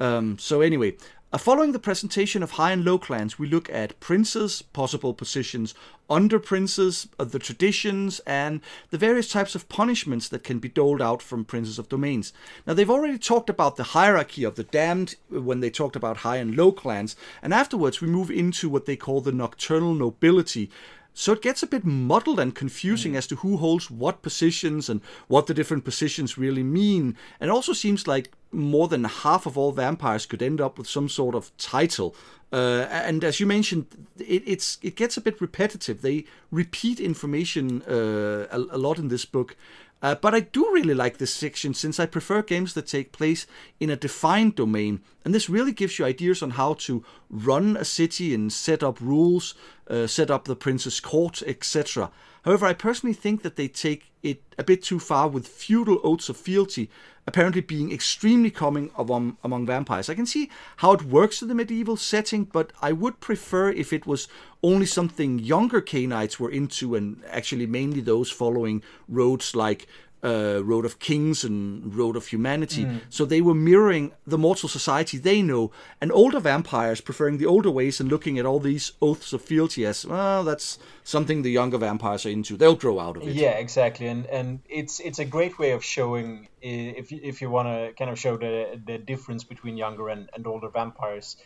Speaker 1: Um, so anyway, following the presentation of high and low clans, we look at princes, possible positions under princes, uh, the traditions, and the various types of punishments that can be doled out from princes of domains. Now, they've already talked about the hierarchy of the damned uh, when they talked about high and low clans, and afterwards we move into what they call the nocturnal nobility, so it gets a bit muddled and confusing mm. as to who holds what positions and what the different positions really mean. And it also seems like more than half of all vampires could end up with some sort of title. Uh, and as you mentioned, it, it's it gets a bit repetitive. They repeat information uh, a, a lot in this book, uh, but I do really like this section since I prefer games that take place in a defined domain. And this really gives you ideas on how to run a city and set up rules, uh, set up the prince's court, etc. However, I personally think that they take it a bit too far with feudal oaths of fealty apparently being extremely common among, among vampires. I can see how it works in the medieval setting, but I would prefer if it was only something younger Cainites were into, and actually mainly those following roads like uh, Road of Kings and Road of Humanity. Mm. So they were mirroring the mortal society they know, and older vampires preferring the older ways and looking at all these oaths of fealty as well. That's something the younger vampires are into. They'll grow out of it.
Speaker 2: Yeah, exactly, and and it's it's a great way of showing if if you want to kind of show the the difference between younger and, and older vampires,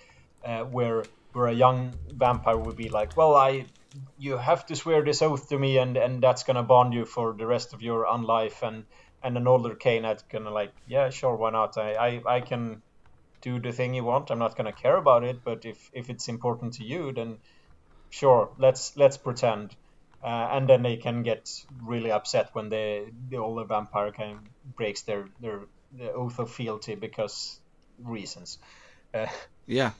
Speaker 2: uh, where where a young vampire would be like, well, I you have to swear this oath to me and and that's gonna bond you for the rest of your unlife and and an older Cainite gonna like yeah sure why not? I, I I can do the thing you want. I'm not gonna care about it but if if it's important to you then sure let's let's pretend. Uh, and then they can get really upset when the the older vampire kind of breaks their their, their oath of fealty because reasons. Uh,
Speaker 1: yeah.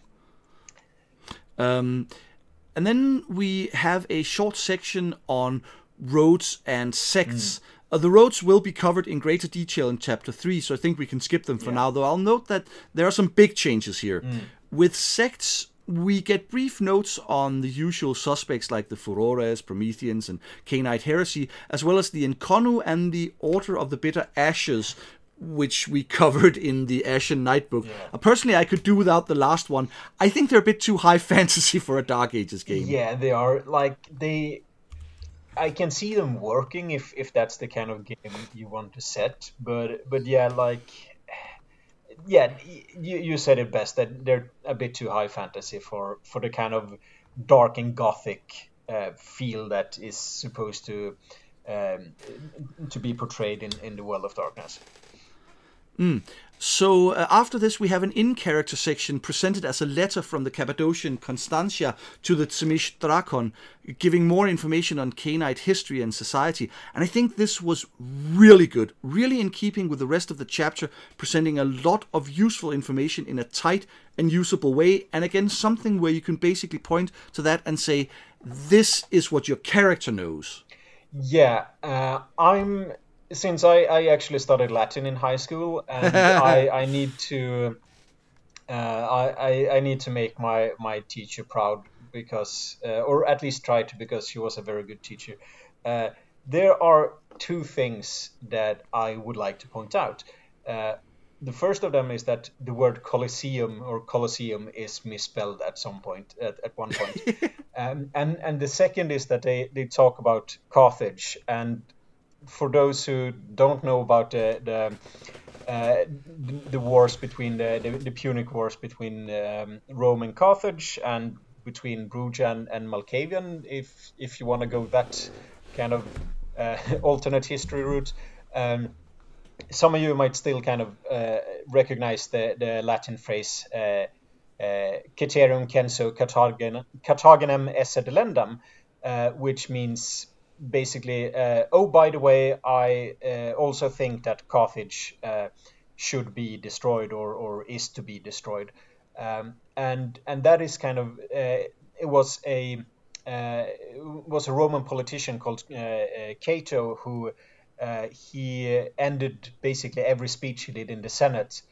Speaker 1: um *laughs* and then we have a short section on roads and sects. Mm. Uh, the roads will be covered in greater detail in chapter 3, so I think we can skip them for yeah. now, though I'll note that there are some big changes here. Mm. With sects, we get brief notes on the usual suspects like the Furores, Prometheans, and Cainite heresy, as well as the Inconnu and the Order of the Bitter Ashes, which we covered in the Ashen Nightbook. Yeah. Uh, personally, I could do without the last one. I think they're a bit too high *laughs* fantasy for a Dark Ages game.
Speaker 2: Yeah, they are. Like they, I can see them working if if that's the kind of game you want to set. But but yeah, like yeah, you you said it best that they're a bit too high fantasy for for the kind of dark and gothic uh, feel that is supposed to um, to be portrayed in in the world of darkness.
Speaker 1: Mm. So uh, after this, we have an in-character section presented as a letter from the Cappadocian Constantia to the Tzimisce Dracon, giving more information on Cainite history and society. And I think this was really good, really in keeping with the rest of the chapter, presenting a lot of useful information in a tight and usable way. And again, something where you can basically point to that and say, this is what your character knows.
Speaker 2: Yeah, uh, I'm since I, I actually studied Latin in high school, and I, *laughs* I need to uh, I, I need to make my, my teacher proud because, uh, or at least try to, because she was a very good teacher. Uh, there are two things that I would like to point out. Uh, the first of them is that the word Colosseum or Colosseum is misspelled at some point, at, at one point. *laughs* um, and, and the second is that they, they talk about Carthage, and for those who don't know about the the, uh, the wars between the, the, the Punic wars between um, Rome and Carthage and between Brujah and, Malkavian, if if you want to go that kind of uh, *laughs* alternate history route. Um, some of you might still kind of uh, recognize the, the Latin phrase uh, uh, Ceterum censeo Carthaginem esse delendam, uh, which means basically, uh, oh, by the way, I uh, also think that Carthage uh, should be destroyed or, or is to be destroyed. Um, and and that is kind of uh, it was a uh, was a Roman politician called uh, Cato who he ended basically every speech he did in the Senate.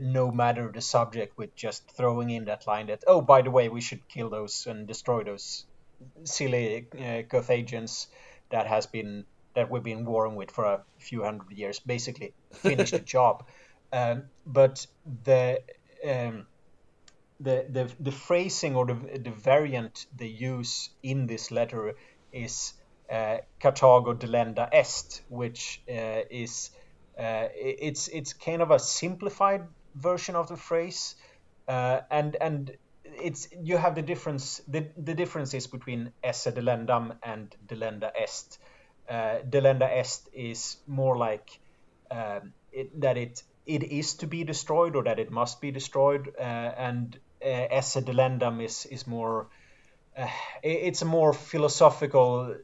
Speaker 2: no matter the subject, with just throwing in that line that, oh, by the way, we should kill those and destroy those silly Carthaginians that has been that we've been warring with for a few hundred years, basically finished the *laughs* job. Um, but the, um, the the the phrasing or the the variant they use in this letter is uh, Carthago delenda est, which uh, is uh, it's it's kind of a simplified version of the phrase, uh, and and it's you have the difference the, the differences between esse delendam and delenda est. Uh, delenda est is more like um, it, that it it is to be destroyed or that it must be destroyed, uh, and uh, esse delendam is is more uh, it's a more philosophical.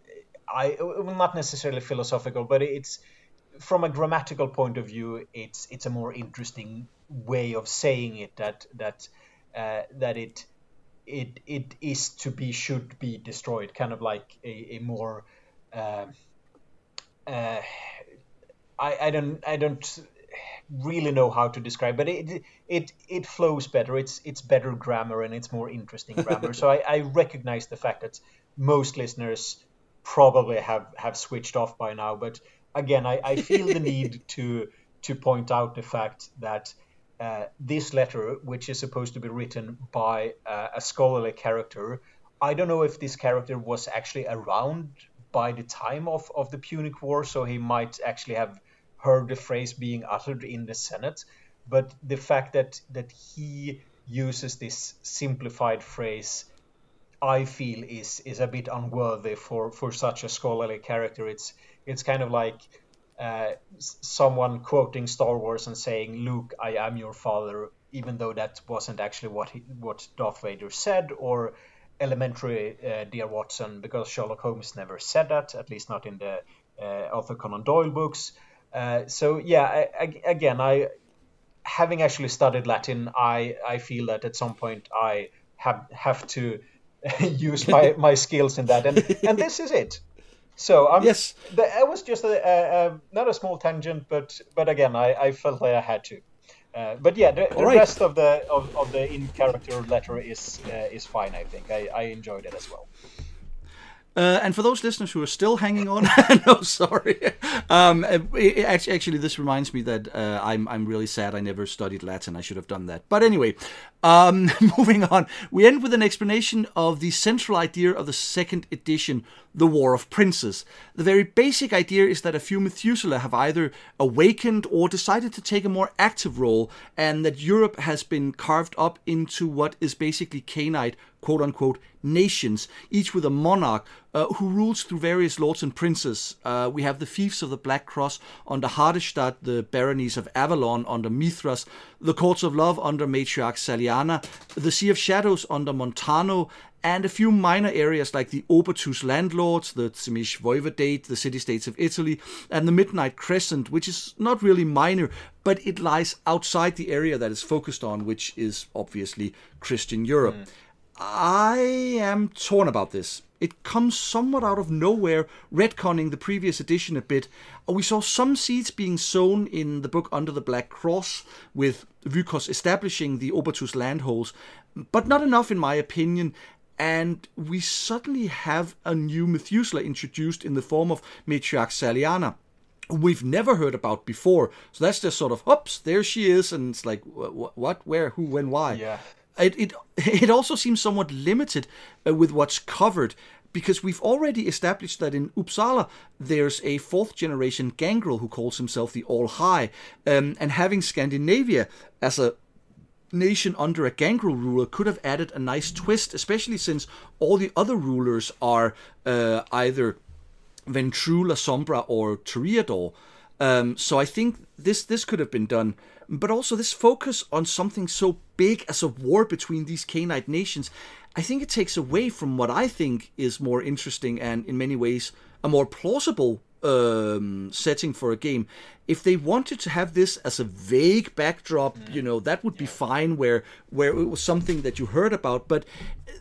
Speaker 2: I well, not necessarily philosophical, but it's from a grammatical point of view, it's it's a more interesting way of saying it that that uh, that it it it is to be should be destroyed, kind of like a, a more uh, uh, I I don't I don't really know how to describe, but it it it flows better. It's it's better grammar and it's more interesting grammar. so I, I recognize the fact that most listeners probably have have switched off by now, but again, I, I feel the need *laughs* to to point out the fact that uh, this letter, which is supposed to be written by uh, a scholarly character, I don't know if this character was actually around by the time of, of the Punic War, so he might actually have heard the phrase being uttered in the Senate. But the fact that that he uses this simplified phrase, I feel is is a bit unworthy for, for such a scholarly character. It's it's kind of like uh, someone quoting Star Wars and saying, "Luke, I am your father," even though that wasn't actually what he, what Darth Vader said, or elementary, uh, dear Watson, because Sherlock Holmes never said that, at least not in the uh, Arthur Conan Doyle books. Uh, so yeah, I, I, again, I having actually studied Latin, I I feel that at some point I have have to *laughs* use my, my skills in that, and and this is it. So um,
Speaker 1: yes,
Speaker 2: the, it was just a, a, a, not a small tangent, but but again, I, I felt like I had to. Uh, but yeah, the, the right. rest of the of, of the in character letter is uh, is fine. I think I, I enjoyed it as well.
Speaker 1: Uh, and for those listeners who are still hanging on, *laughs* no, sorry. Um, it, actually, this reminds me that uh, I'm I'm really sad I never studied Latin. I should have done that. But anyway, Um, *laughs* moving on, we end with an explanation of the central idea of the second edition, the War of Princes. The very basic idea is that a few Methuselah have either awakened or decided to take a more active role, and that Europe has been carved up into what is basically Cainite quote unquote nations, each with a monarch uh, who rules through various lords and princes. Uh, we have the fiefs of the Black Cross under Hardestadt, the baronies of Avalon under Mithras, the courts of love under matriarch Salianna, the Sea of Shadows under Montano, and a few minor areas like the Obertus landlords, the Tzimisce Voivodate, the city-states of Italy, and the Midnight Crescent, which is not really minor, but it lies outside the area that is focused on, which is obviously Christian Europe. Mm. I am torn about this. It comes somewhat out of nowhere, retconning the previous edition a bit. Uh, we saw some seeds being sown in the book Under the Black Cross, with Vykos establishing the Obertus landholds, but not enough, in my opinion. And we suddenly have a new Methuselah introduced in the form of Matriarch Salianna we've never heard about before. So that's just sort of, oops, there she is, and it's like, what, where, who, when, why?
Speaker 2: Yeah.
Speaker 1: It it *laughs* it also seems somewhat limited uh, with what's covered because we've already established that in Uppsala there's a fourth generation gangrel who calls himself the All High, um, and having Scandinavia as a nation under a gangrel ruler could have added a nice twist, especially since all the other rulers are uh, either Ventrue, Sombra, or Toreador. Um, so I think this this could have been done, but also this focus on something so big as a war between these Cainite nations, I think it takes away from what I think is more interesting and in many ways a more plausible um, setting for a game. If they wanted to have this as a vague backdrop, mm. you know, that would be fine where where it was something that you heard about, but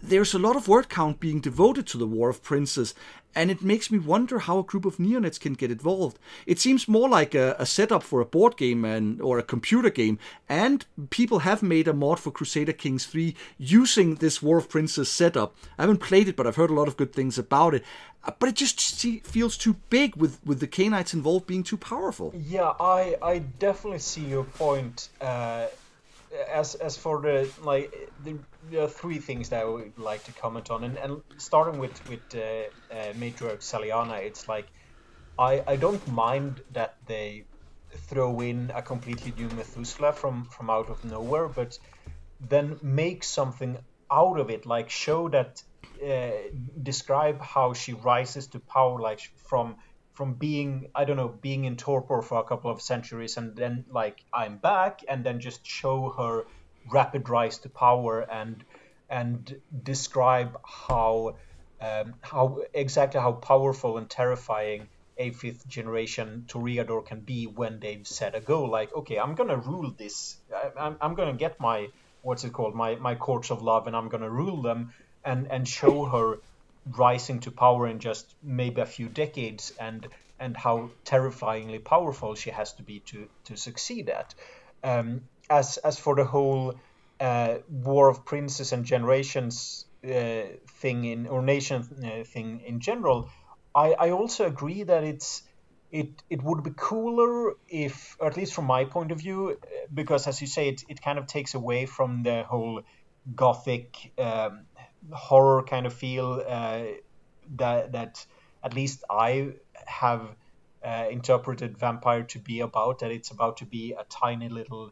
Speaker 1: there's a lot of word count being devoted to the War of Princes, and it makes me wonder how a group of neonates can get involved. It seems more like a, a, setup for a board game and or a computer game, and people have made a mod for Crusader Kings 3 using this War of Princes setup. I haven't played it, but I've heard a lot of good things about it. Uh, but it just feels too big with, with the Cainites involved being too powerful.
Speaker 2: Yeah, I, I definitely see your point. Uh, as as for the like the, three things that I would like to comment on, and, and starting with with uh, uh, Matriarch Salianna, it's like I I don't mind that they throw in a completely new Methuselah from from out of nowhere, but then make something out of it, like show that uh, describe how she rises to power, like from from being I don't know being in torpor for a couple of centuries and then like I'm back and then just show her rapid rise to power and and describe how um, how exactly how powerful and terrifying a fifth generation Toreador can be when they've set a goal. Like okay I'm gonna rule this. I, I'm, I'm gonna get my what's it called? My my courts of love and I'm gonna rule them and and show her rising to power in just maybe a few decades and and how terrifyingly powerful she has to be to to succeed at. Um, as as for the whole uh, War of Princes and Generations uh, thing in or nation uh, thing in general, I, I also agree that it's it it would be cooler if, or at least from my point of view, because as you say, it it kind of takes away from the whole gothic um, horror kind of feel uh, that that at least I have uh, interpreted vampire to be about. That it's about to be a tiny little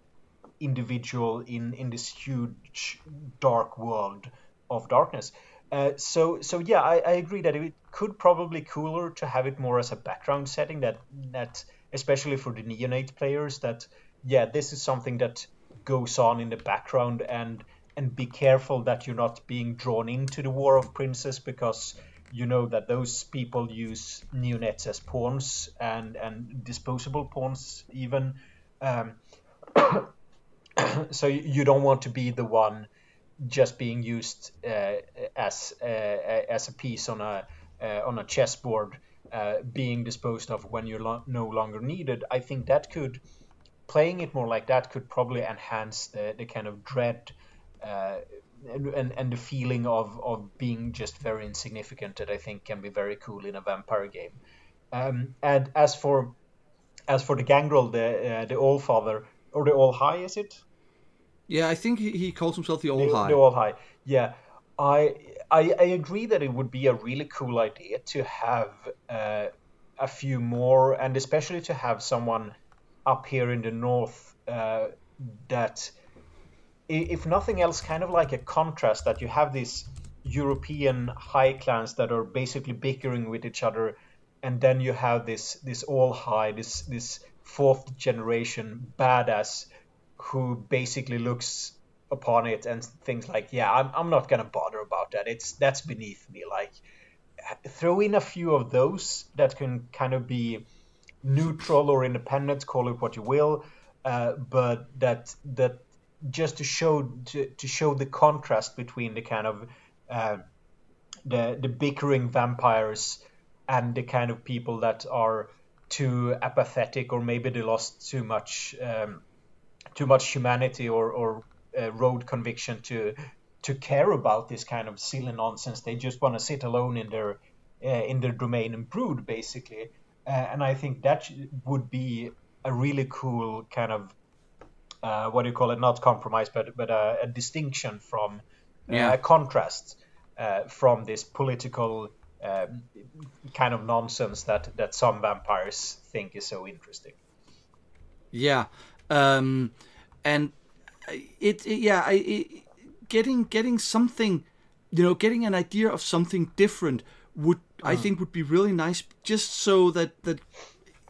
Speaker 2: individual in in this huge dark world of darkness. Uh, so so yeah, I, I agree that it could probably cooler to have it more as a background setting. That that especially for the neonate players, that yeah, this is something that goes on in the background and and be careful that you're not being drawn into the war of princes because you know that those people use neonates as pawns and and disposable pawns even um, *coughs* so you don't want to be the one just being used uh, as uh, as a piece on a uh, on a chessboard uh, being disposed of when you're lo- no longer needed. I think that could playing it more like that could probably enhance the, the kind of dread uh, and, and, the feeling of, of being just very insignificant that I think can be very cool in a vampire game. Um, and as for as for the gangrel, the uh, the All Father or the All High, is it?
Speaker 1: Yeah, I think he, he calls himself the All
Speaker 2: the,
Speaker 1: High.
Speaker 2: The All High. Yeah, I, I I agree that it would be a really cool idea to have uh, a few more, and especially to have someone up here in the north uh, that, if nothing else, kind of like a contrast that you have these European high clans that are basically bickering with each other, and then you have this this all high, this this fourth generation badass who basically looks upon it and things like, yeah, I'm I'm not gonna bother about that. It's that's beneath me. Like throw in a few of those that can kind of be neutral or independent, call it what you will, uh, but that that just to show to, to show the contrast between the kind of uh, the the bickering vampires and the kind of people that are too apathetic or maybe they lost too much um, too much humanity or, or uh, road conviction to to care about this kind of silly nonsense. They just want to sit alone in their uh, in their domain and brood, basically. Uh, and I think that would be a really cool kind of uh, what do you call it? Not compromise, but but a, a distinction from uh,
Speaker 1: Yeah.
Speaker 2: a contrast uh, from this political um, kind of nonsense that that some vampires think is so interesting.
Speaker 1: Yeah, um, and it, it yeah, I, it, getting getting something, you know, getting an idea of something different would I think would be really nice, just so that that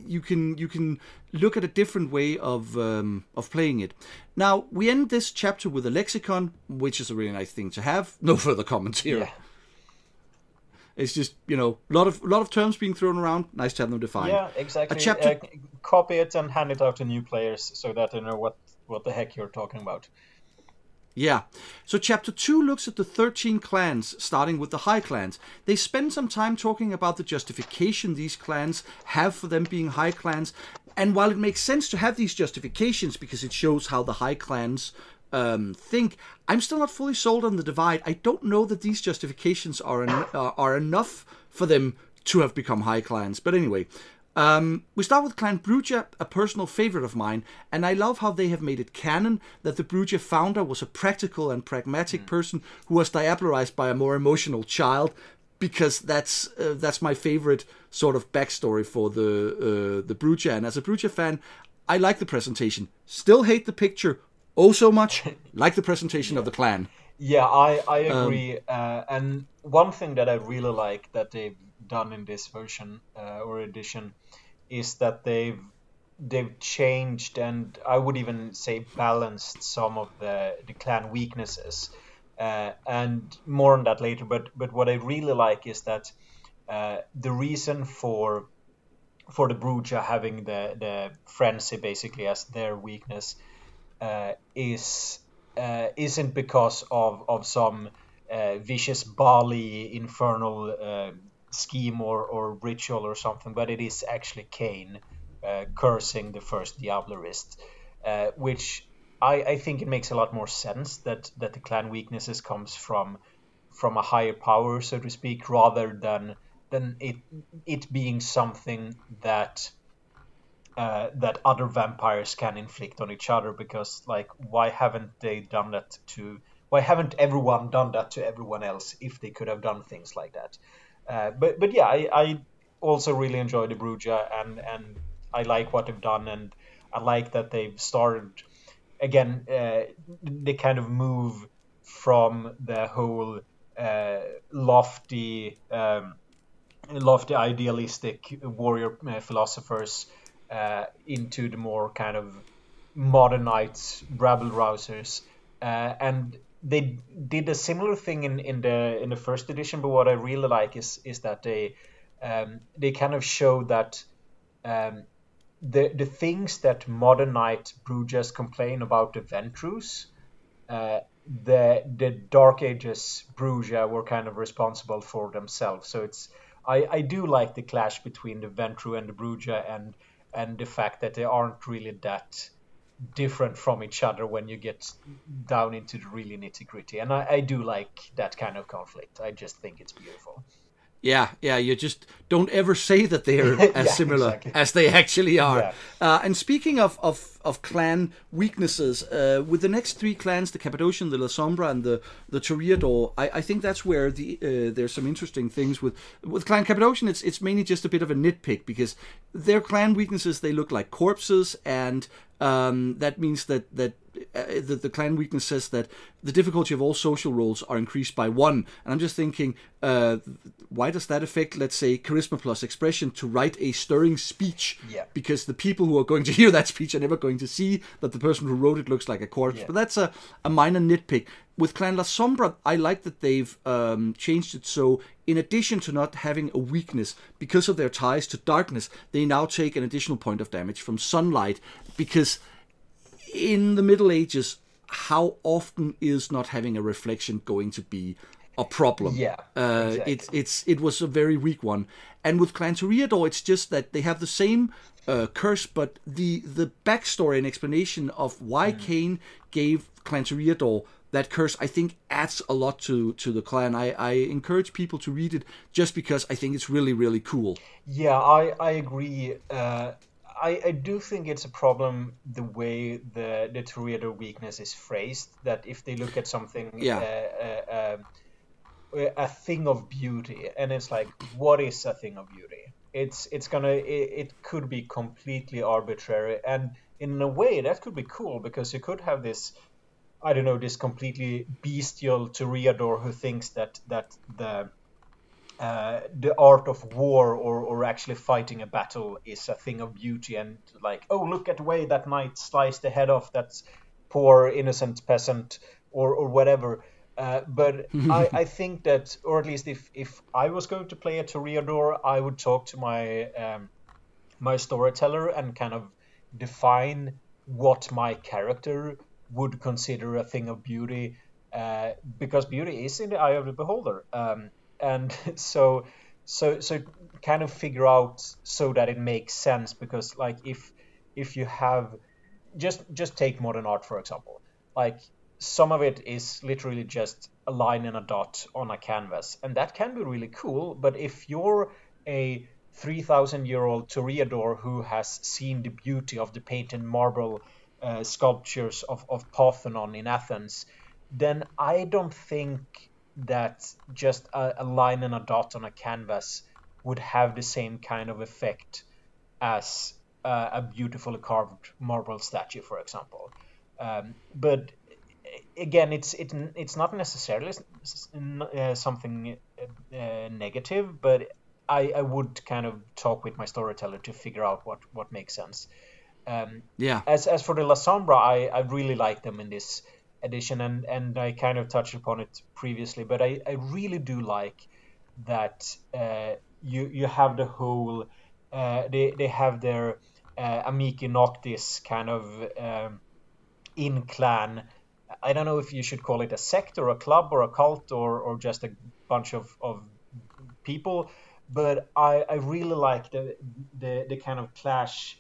Speaker 1: you can you can look at a different way of um, of playing it. Now we end this chapter with a lexicon, which is a really nice thing to have. *laughs* No further comments here.
Speaker 2: Yeah.
Speaker 1: It's just you know a lot of lot of terms being thrown around. Nice to have them defined.
Speaker 2: Yeah, exactly.
Speaker 1: A chapter-
Speaker 2: Uh, copy it and hand it out to new players so that they know what what the heck you're talking about.
Speaker 1: Yeah. So chapter 2 looks at the 13 clans, starting with the high clans. They spend some time talking about the justification these clans have for them being high clans. And while it makes sense to have these justifications because it shows how the high clans um, think, I'm still not fully sold on the divide. I don't know that these justifications are, en- are enough for them to have become high clans. But anyway, um, we start with Clan Brujah, a personal favorite of mine, and I love how they have made it canon that the Brujah founder was a practical and pragmatic person who was diablerized by a more emotional child, because that's uh, that's my favorite sort of backstory for the uh, the Brujah. And as a Brujah fan, I like the presentation. Still hate the picture oh so much. *laughs* like the presentation of the clan.
Speaker 2: Yeah, I, I agree. uh, and one thing that I really like that they've done in this version uh, or edition is that they've they've changed and I would even say balanced some of the, the clan weaknesses. Uh, and more on that later. But but what I really like is that uh, the reason for for the Brujah having the the frenzy basically as their weakness uh, is uh, isn't because of of some uh, vicious Baali infernal uh, scheme or, or ritual or something, but it is actually Cain uh, cursing the first Diablerist, uh, which I, I think it makes a lot more sense that that the clan weaknesses comes from from a higher power, so to speak, rather than than it it being something that uh, that other vampires can inflict on each other because like why haven't they done that to why haven't everyone done that to everyone else if they could have done things like that uh, but but yeah I, I also really enjoy the Brujah and and I like what they've done and I like that they've started again uh, they kind of move from the whole uh, lofty um, lofty idealistic warrior uh, philosophers uh, into the more kind of modernite rabble rousers, and they did a similar thing in, in the in the first edition. But what I really like is is that they um, they kind of show that um, the the things that modernite Brujahs complain about the Ventrues, uh, the the Dark Ages Brujah were kind of responsible for themselves. So it's I, I do like the clash between the Ventrue and the Brujah and and the fact that they aren't really that different from each other when you get down into the really nitty gritty. And I, I do like that kind of conflict. I just think it's beautiful.
Speaker 1: Yeah, yeah. You just don't ever say that they are *laughs* as
Speaker 2: Yeah,
Speaker 1: similar
Speaker 2: exactly.
Speaker 1: as they actually are.
Speaker 2: Yeah.
Speaker 1: Uh, and speaking of of, of clan weaknesses, uh, with the next three clans, the Cappadocian, the Lasombra, and the the Toreador, I, I think that's where the uh, there's some interesting things with with Clan Cappadocian. It's it's mainly just a bit of a nitpick because their clan weaknesses they look like corpses, and um, that means that that uh, the, the clan weakness says that the difficulty of all social roles are increased by one. And I'm just thinking, uh, why does that affect, let's say, charisma plus expression to write a stirring speech?
Speaker 2: Yeah.
Speaker 1: Because the people who are going to *laughs* hear that speech are never going to see that the person who wrote it looks like a corpse. But that's a, a minor nitpick. With Clan Lasombra, I like that they've um, changed it so, in addition to not having a weakness, because of their ties to darkness, they now take an additional point of damage from sunlight because in the Middle Ages, how often is not having a reflection going to be a problem?
Speaker 2: Yeah,
Speaker 1: uh,
Speaker 2: exactly.
Speaker 1: it's it's it was a very weak one. And with Clan Toreador, it's just that they have the same uh, curse, but the the backstory and explanation of why
Speaker 2: Mm.
Speaker 1: Cain gave Clan Toreador that curse, I think, adds a lot to to the clan. I, I encourage people to read it just because I think it's really really cool.
Speaker 2: Yeah, I I agree. Uh, I I do think it's a problem the way the the Toreador weakness is phrased. That if they look at something,
Speaker 1: Yeah.
Speaker 2: uh, uh, uh, a thing of beauty, and it's like, what is a thing of beauty? It's it's gonna it, it could be completely arbitrary, and in a way that could be cool because you could have this. I don't know this completely bestial Toreador who thinks that that the uh, the art of war or, or actually fighting a battle is a thing of beauty and like oh look at the way that knight sliced the head off that poor innocent peasant or, or whatever uh, but *laughs* I, I think that or at least if, if I was going to play a Toreador I would talk to my um, my storyteller and kind of define what my character would consider a thing of beauty uh, because beauty is in the eye of the beholder. Um, and *laughs* so so so kind of figure out so that it makes sense because like if if you have just just take modern art for example. Like some of it is literally just a line and a dot on a canvas and that can be really cool but if you're a 3000 year old toreador who has seen the beauty of the painted marble uh, sculptures of, of parthenon in athens then i don't think that just a, a line and a dot on a canvas would have the same kind of effect as uh, a beautifully carved marble statue, for example. Um, but again, it's it, it's not necessarily s- s- n- uh, something uh, negative, but I, I would kind of talk with my storyteller to figure out what, what makes sense. Um,
Speaker 1: Yeah.
Speaker 2: as as for the Lasombra, I, I really like them in this edition, and, and I kind of touched upon it previously, but I, I really do like that uh, you you have the whole uh, they they have their uh, Amici Noctis kind of um, in clan. I don't know if you should call it a sect or a club or a cult or, or just a bunch of, of people, but I, I really like the, the the kind of clash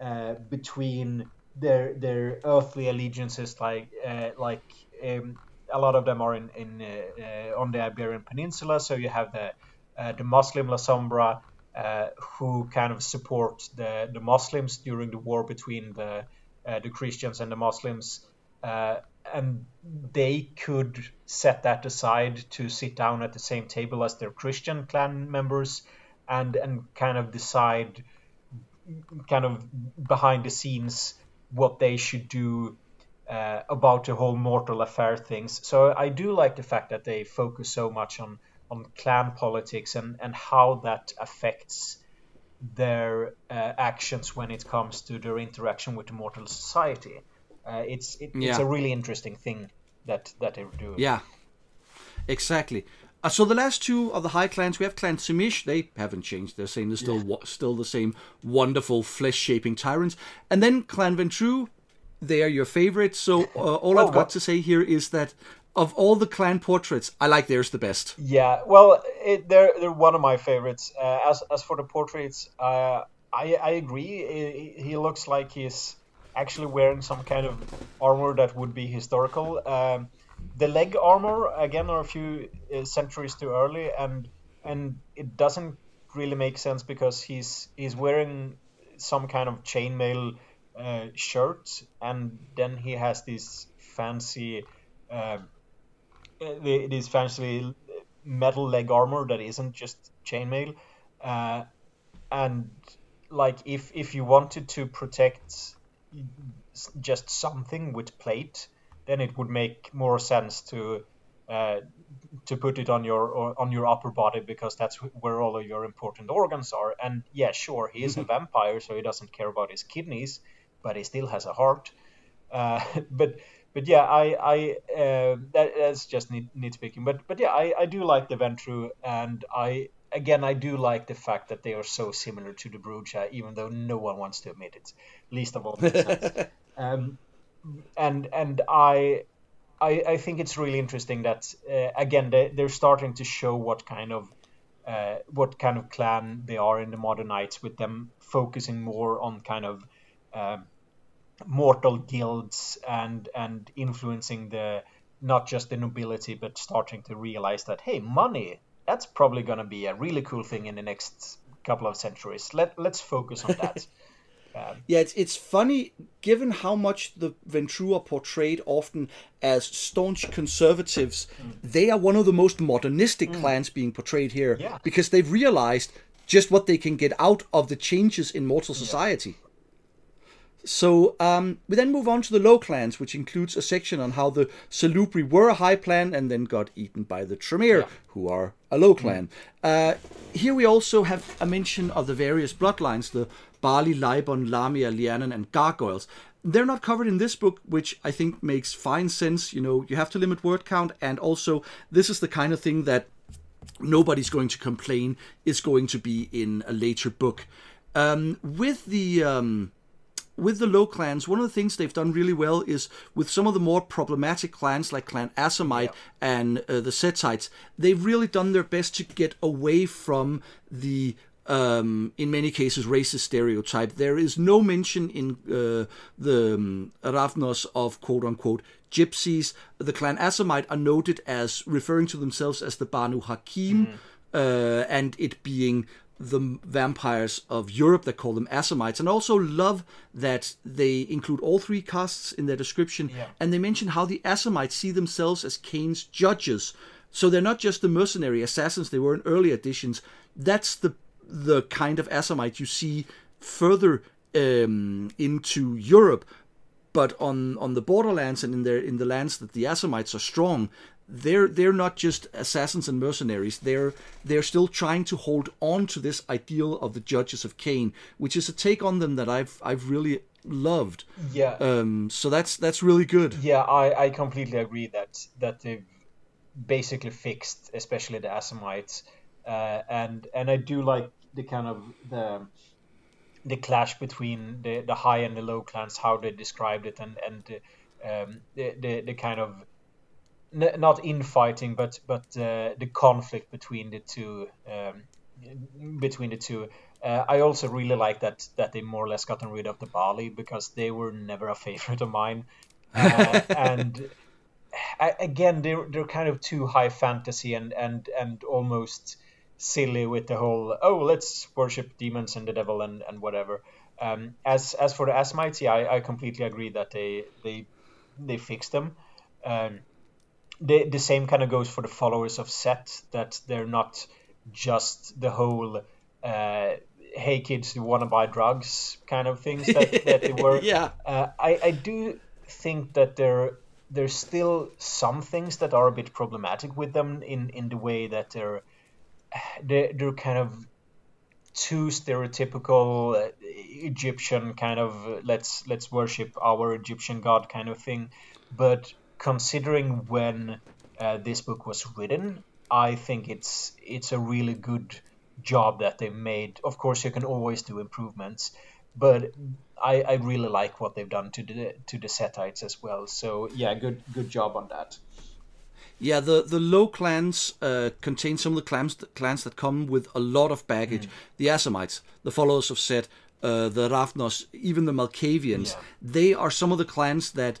Speaker 2: uh, between their their earthly allegiances, like uh, like um, a lot of them are in in uh, uh, on the Iberian Peninsula. So you have the uh, the Muslim Lasombra, uh, who kind of support the the Muslims during the war between the the Christians and the Muslims. And they could set that aside to sit down at the same table as their Christian clan members, and and kind of decide kind of behind the scenes what they should do uh, about the whole mortal affair things. So I do like the fact that they focus so much on on clan politics and and how that affects their uh, actions when it comes to their interaction with the mortal society. Uh, it's it, it's a really interesting thing that that they do.
Speaker 1: Yeah, exactly. Uh, so the last two of the high clans, we have Clan Tzimisce. They haven't changed. They're saying they're still wa- still the same wonderful flesh-shaping tyrants. And then Clan Ventrue, they are your favorite. So uh, all I've got
Speaker 2: what?
Speaker 1: to say here is that of all the clan portraits, I like theirs the best.
Speaker 2: Yeah, well, it, they're they're one of my favorites. Uh, as as for the portraits, uh, I I agree. He, he looks like he's actually wearing some kind of armor that would be historical. Um, the leg armor again are a few uh, centuries too early, and and it doesn't really make sense because he's he's wearing some kind of chainmail uh, shirt, and then he has this fancy, uh, this fancy metal leg armor that isn't just chainmail, uh, and like if if you wanted to protect just something with plate, then it would make more sense to uh, to put it on your on your upper body because that's where all of your important organs are. And yeah, sure, he is a vampire, so he doesn't care about his kidneys, but he still has a heart. Uh, *laughs* but but yeah, I I uh, that, that's just nit- nitpicking. But but yeah, I, I do like the Ventrue, and I again I do like the fact that they are so similar to the Brujah, even though no one wants to admit it, least of all. *laughs* um, and and I I, I think it's really interesting that uh, again they, they're starting to show what kind of uh, what kind of clan they are in the modern nights with them focusing more on kind of uh, mortal guilds and and influencing the not just the nobility but starting to realize that hey money that's probably going to be a really cool thing in the next couple of centuries let let's focus on that *laughs*
Speaker 1: Um, yeah, it's it's funny given how much the Ventrue are portrayed often as staunch conservatives. Mm. They are one of the most modernistic mm. clans being portrayed here
Speaker 2: yeah.
Speaker 1: because they've realized just what they can get out of the changes in mortal society. So um, we then move on to the low clans, which includes a section on how the Salubri were a high clan and then got eaten by the Tremere, yeah. who are a low clan. Mm. Uh, here we also have a mention of the various bloodlines, the Baali, Libon, Lamia, Lhiannan, and Gargoyles. They're not covered in this book, which I think makes fine sense. You know, you have to limit word count, and also this is the kind of thing that nobody's going to complain is going to be in a later book. Um, with the um, with the low clans, one of the things they've done really well is with some of the more problematic clans like Clan Assamite yeah. and uh, the Setites, they've really done their best to get away from the um, in many cases racist stereotype. There is no mention in uh, the um, Ravnos of quote unquote gypsies. The clan Assamite are noted as referring to themselves as the Banu Hakim, mm-hmm. uh, and it being the vampires of Europe that call them Assamites, and also love that they include all three castes in their description,
Speaker 2: yeah.
Speaker 1: and they mention how the Assamites see themselves as Cain's judges. So they're not just the mercenary assassins they were in early editions. That's the the kind of Assamite you see further um, into Europe, but on on the borderlands and in their in the lands that the Assamites are strong, they're they're not just assassins and mercenaries. They're they're still trying to hold on to this ideal of the judges of Cain, which is a take on them that I've I've really loved.
Speaker 2: Yeah.
Speaker 1: Um. So that's that's really good.
Speaker 2: Yeah, I I completely agree that that they've basically fixed, especially the Assamites, uh, and and I do like the kind of the the clash between the, the high and the low clans, how they described it, and and um, the, the the kind of n- not infighting, but but uh, the conflict between the two um, between the two. Uh, I also really like that that they more or less gotten rid of the Baali because they were never a favorite of mine, uh, *laughs* and I, again they're they're kind of too high fantasy and and and almost silly with the whole oh let's worship demons and the devil and, and whatever. Um, as as for the Assamites, yeah, I, I completely agree that they they they fixed them. Um, the the same kind of goes for the followers of Set that they're not just the whole uh, hey kids you want to buy drugs kind of things that, that they *laughs* were.
Speaker 1: yeah,
Speaker 2: uh, I I do think that there there's still some things that are a bit problematic with them in in the way that they're *sighs* they're, they're kind of too stereotypical uh, Egyptian kind of let's let's worship our Egyptian god kind of thing. But considering when uh, this book was written, I think it's it's a really good job that they made. Of course, you can always do improvements, but I, I really like what they've done to the to the Setites as well. So yeah, good good job on that.
Speaker 1: Yeah, the, the low clans uh, contain some of the clans, clans that come with a lot of baggage. Mm. The Assamites, the followers of Set, uh, the Ravnos, even the Malkavians, yeah. they are some of the clans that,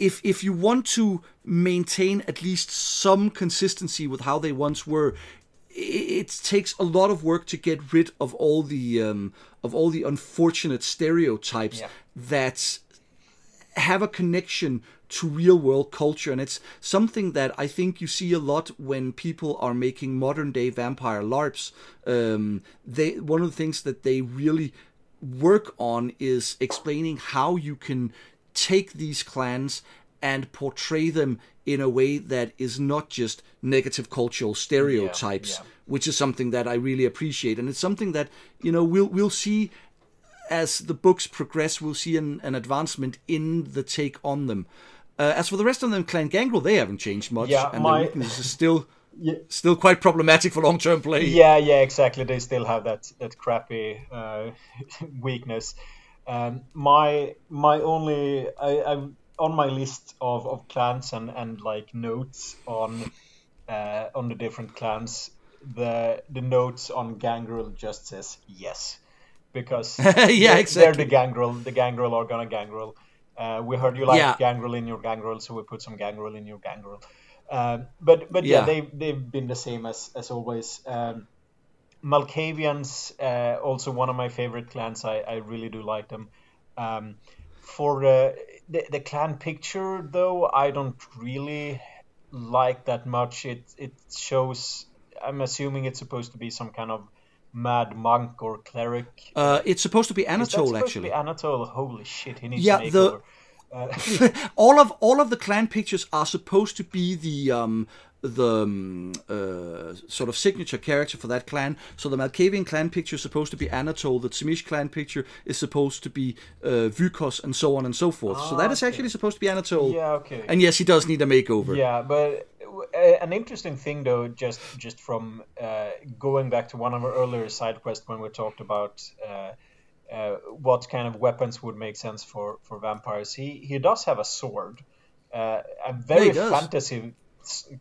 Speaker 1: if if you want to maintain at least some consistency with how they once were, it takes a lot of work to get rid of all the um, of all the unfortunate stereotypes
Speaker 2: Yeah.
Speaker 1: that have a connection to real world culture and it's something that i think you see a lot when people are making modern day vampire larps um, they one of the things that they really work on is explaining how you can take these clans and portray them in a way that is not just negative cultural stereotypes
Speaker 2: yeah.
Speaker 1: which is something that i really appreciate and it's something that you know we'll we'll see as the books progress, we'll see an, an advancement in the take on them. Uh, as for the rest of them, Clan Gangrel, they haven't changed much,
Speaker 2: Yeah,
Speaker 1: and
Speaker 2: my-
Speaker 1: their weakness is still *laughs*
Speaker 2: Yeah.
Speaker 1: still quite problematic for long term play.
Speaker 2: Yeah, yeah, exactly. They still have that that crappy uh, *laughs* weakness. Um, my my only I, I on my list of, of clans and, and like notes on uh, on the different clans. The the notes on Gangrel just says yes, because *laughs*
Speaker 1: Yeah,
Speaker 2: they're, they're the Gangrel. The Gangrel are gonna Gangrel. Uh, we heard you like
Speaker 1: Yeah.
Speaker 2: Gangrel in your Gangrel, so we put some Gangrel in your Gangrel. Um, but but yeah,
Speaker 1: Yeah.
Speaker 2: they they've been the same as as always. Um, Malkavians, uh, also one of my favorite clans. I, I really do like them. Um, for uh, the the clan picture, though, I don't really like that much. It it shows. I'm assuming it's supposed to be some kind of mad monk or cleric.
Speaker 1: Uh, it's supposed to be Anatole,
Speaker 2: supposed
Speaker 1: actually.
Speaker 2: to be Anatole? Holy shit, he needs
Speaker 1: Yeah,
Speaker 2: to make
Speaker 1: the-.
Speaker 2: Uh, *laughs* *laughs*
Speaker 1: all of all of the clan pictures are supposed to be the um, the um, uh, sort of signature character for that clan. So the Malkavian clan picture is supposed to be Anatole. The Tzimisce clan picture is supposed to be uh, Vykos, and so on and so forth. so that is
Speaker 2: Ah, okay.
Speaker 1: actually supposed to be Anatole.
Speaker 2: yeah, okay.
Speaker 1: And yes, he does need a makeover.
Speaker 2: Yeah, but uh, an interesting thing though, just just from uh, going back to one of our earlier side quests when we talked about uh, uh, what kind of weapons would make sense for for vampires. He he does have a sword, uh, a very
Speaker 1: does.
Speaker 2: fantasy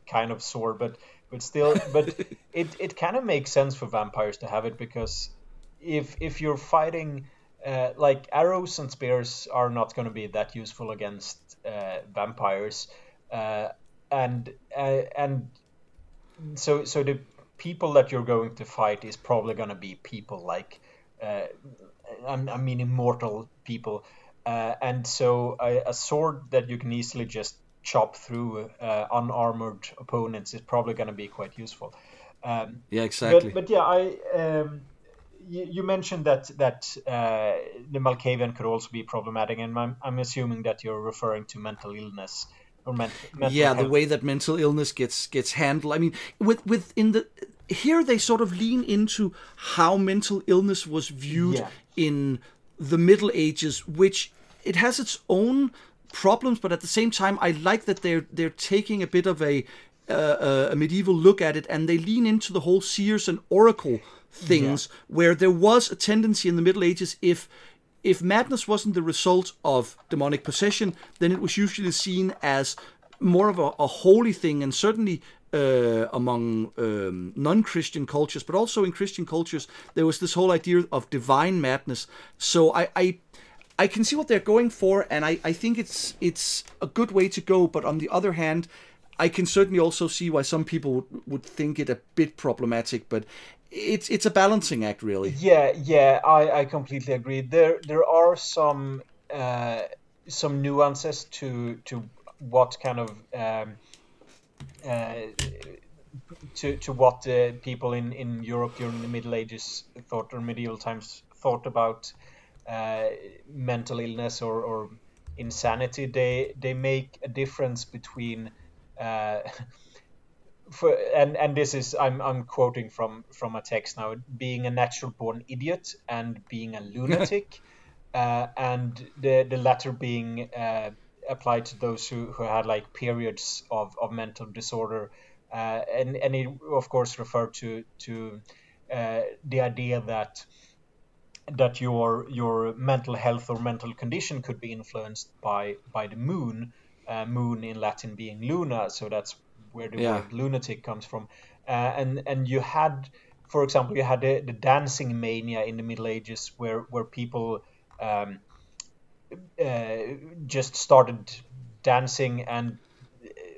Speaker 2: kind of sword, but but still, but *laughs* it it kind of makes sense for vampires to have it because if if you're fighting. Uh, like arrows and spears are not going to be that useful against uh, vampires, uh, and uh, and so so the people that you're going to fight is probably going to be people like uh, I, I mean immortal people, uh, and so a, a sword that you can easily just chop through uh, unarmored opponents is probably going to be quite useful. Um,
Speaker 1: Yeah, exactly.
Speaker 2: but, but yeah, I um, you, you mentioned that that uh, the Malkavian could also be problematic, and I'm, I'm assuming that you're referring to mental illness or men- mental
Speaker 1: yeah, the way that mental illness gets gets handled. I mean, with with in the here they sort of lean into how mental illness was viewed
Speaker 2: Yeah.
Speaker 1: in the Middle Ages, which it has its own problems, but at the same time, I like that they're they're taking a bit of a uh, a medieval look at it, and they lean into the whole seers and oracle things, where there was a tendency in the Middle Ages if if madness wasn't the result of demonic possession, then it was usually seen as more of a, a holy thing, and certainly uh, among um, non-Christian cultures, but also in Christian cultures, there was this whole idea of divine madness. So I, I, I can see what they're going for, and I, I think it's it's a good way to go. But on the other hand, I can certainly also see why some people would, would think it a bit problematic. But it's it's a balancing act, really.
Speaker 2: Yeah, yeah, I, I completely agree. There there are some uh, some nuances to to what kind of um, uh, to to what uh, people in, in Europe during the Middle Ages thought or medieval times thought about uh, mental illness or, or insanity. They they make a difference between uh, *laughs* for and and this is I'm I'm quoting from from a text now being a natural born idiot and being a lunatic *laughs* uh, and the the latter being uh, applied to those who, who had like periods of, of mental disorder uh, and and he of course referred to to uh, the idea that that your your mental health or mental condition could be influenced by by the moon uh, moon in Latin being luna so that's where the
Speaker 1: Yeah.
Speaker 2: word lunatic comes from. Uh, and and you had for example you had the, the dancing mania in the Middle Ages where where people um, uh, just started dancing and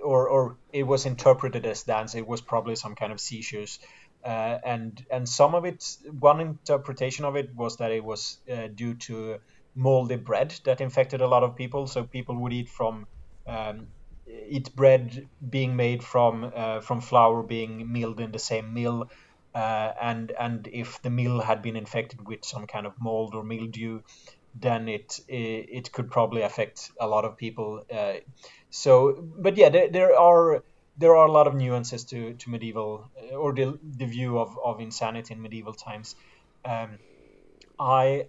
Speaker 2: or or it was interpreted as dance. It was probably some kind of seizures uh, and and some of it, one interpretation of it was that it was uh, due to moldy bread that infected a lot of people. So people would eat from um, eat bread being made from uh, from flour being milled in the same mill, uh, and and if the mill had been infected with some kind of mold or mildew, then it it, it could probably affect a lot of people. Uh, so, but yeah, there, there are there are a lot of nuances to, to medieval uh, or the, the view of, of insanity in medieval times. Um, I,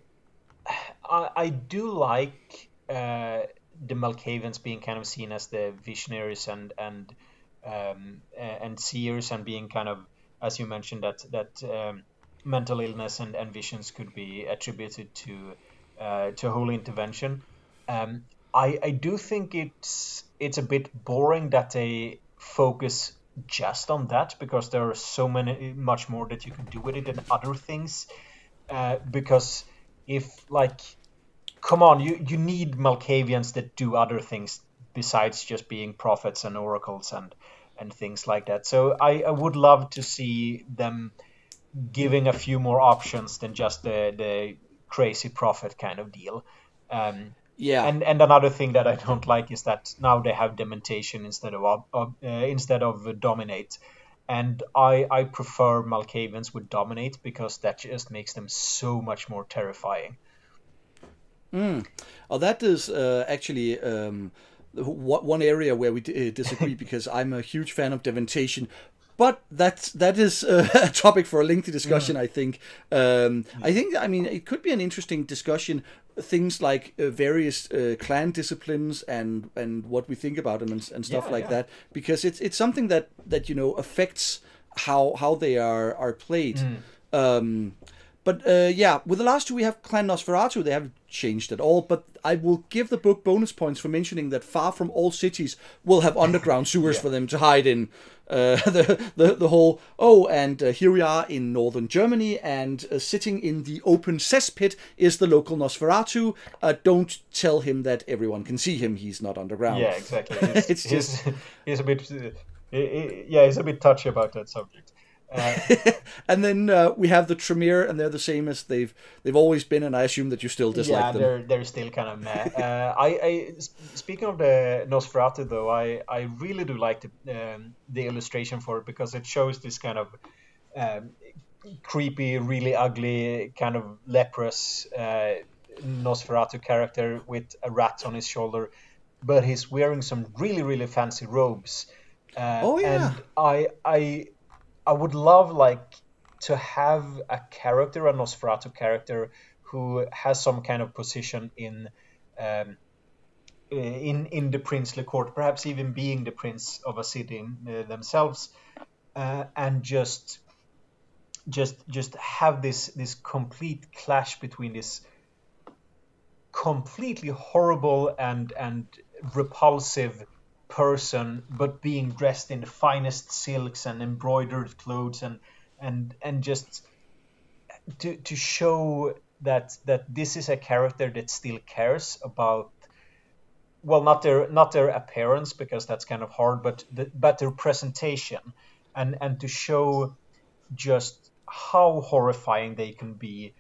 Speaker 2: *sighs* I, I do like uh, the Malkavians being kind of seen as the visionaries and and um, and seers and being kind of as you mentioned that that um, mental illness and, and visions could be attributed to uh, to holy intervention. Um, I I do think it's it's a bit boring that they focus just on that because there are so many much more that you can do with it than other things. Uh, because if like, come on, you you need Malkavians that do other things besides just being prophets and oracles and and things like that. So I, I would love to see them giving a few more options than just the the crazy prophet kind of deal. Um,
Speaker 1: yeah.
Speaker 2: And and another thing that I don't like is that now they have dementation instead of uh, instead of dominate. And I, I prefer Malkavians with dominate because that just makes them so much more terrifying.
Speaker 1: Mm. Oh, that is uh, actually um, one area where we uh, disagree *laughs* because I'm a huge fan of dementation, but that's that is uh, *laughs* a topic for a lengthy discussion. Mm. I think. Um, I think. I mean, it could be an interesting discussion. Things like uh, various uh, clan disciplines and and what we think about them and, and stuff yeah, like yeah. that, because it's it's something that that you know affects how how they are are played. Mm. Um, but uh, yeah, with the last two, we have Clan Nosferatu. They haven't changed at all, but I will give the book bonus points for mentioning that far from all cities will have *laughs* underground sewers yeah. for them to hide in. Uh, *laughs* the, the the whole oh, and uh, here we are in northern Germany, and uh, sitting in the open cesspit is the local Nosferatu. Uh, don't tell him that everyone can see him; he's not underground.
Speaker 2: Yeah, exactly. *laughs* He's, it's just he's, he's a bit yeah, he's a bit touchy about that subject.
Speaker 1: Uh, *laughs* and then uh, we have the Tremere, and they're the same as they've they've always been, and I assume that you still dislike
Speaker 2: yeah,
Speaker 1: them.
Speaker 2: Yeah, they're they're still kind of meh. uh, I, I speaking of the Nosferatu though, I, I really do like the um, the illustration for it because it shows this kind of um, creepy, really ugly, kind of leprous uh, Nosferatu character with a rat on his shoulder, but he's wearing some really really fancy robes.
Speaker 1: Uh, oh yeah.
Speaker 2: And I I I would love like to have a character, a Nosferatu character, who has some kind of position in um, in in the princely court, perhaps even being the prince of a city uh, themselves, uh, and just just just have this this complete clash between this completely horrible and and repulsive person, but being dressed in the finest silks and embroidered clothes, and and and just to to show that that this is a character that still cares about well not their not their appearance because that's kind of hard but the, but their presentation and and to show just how horrifying they can be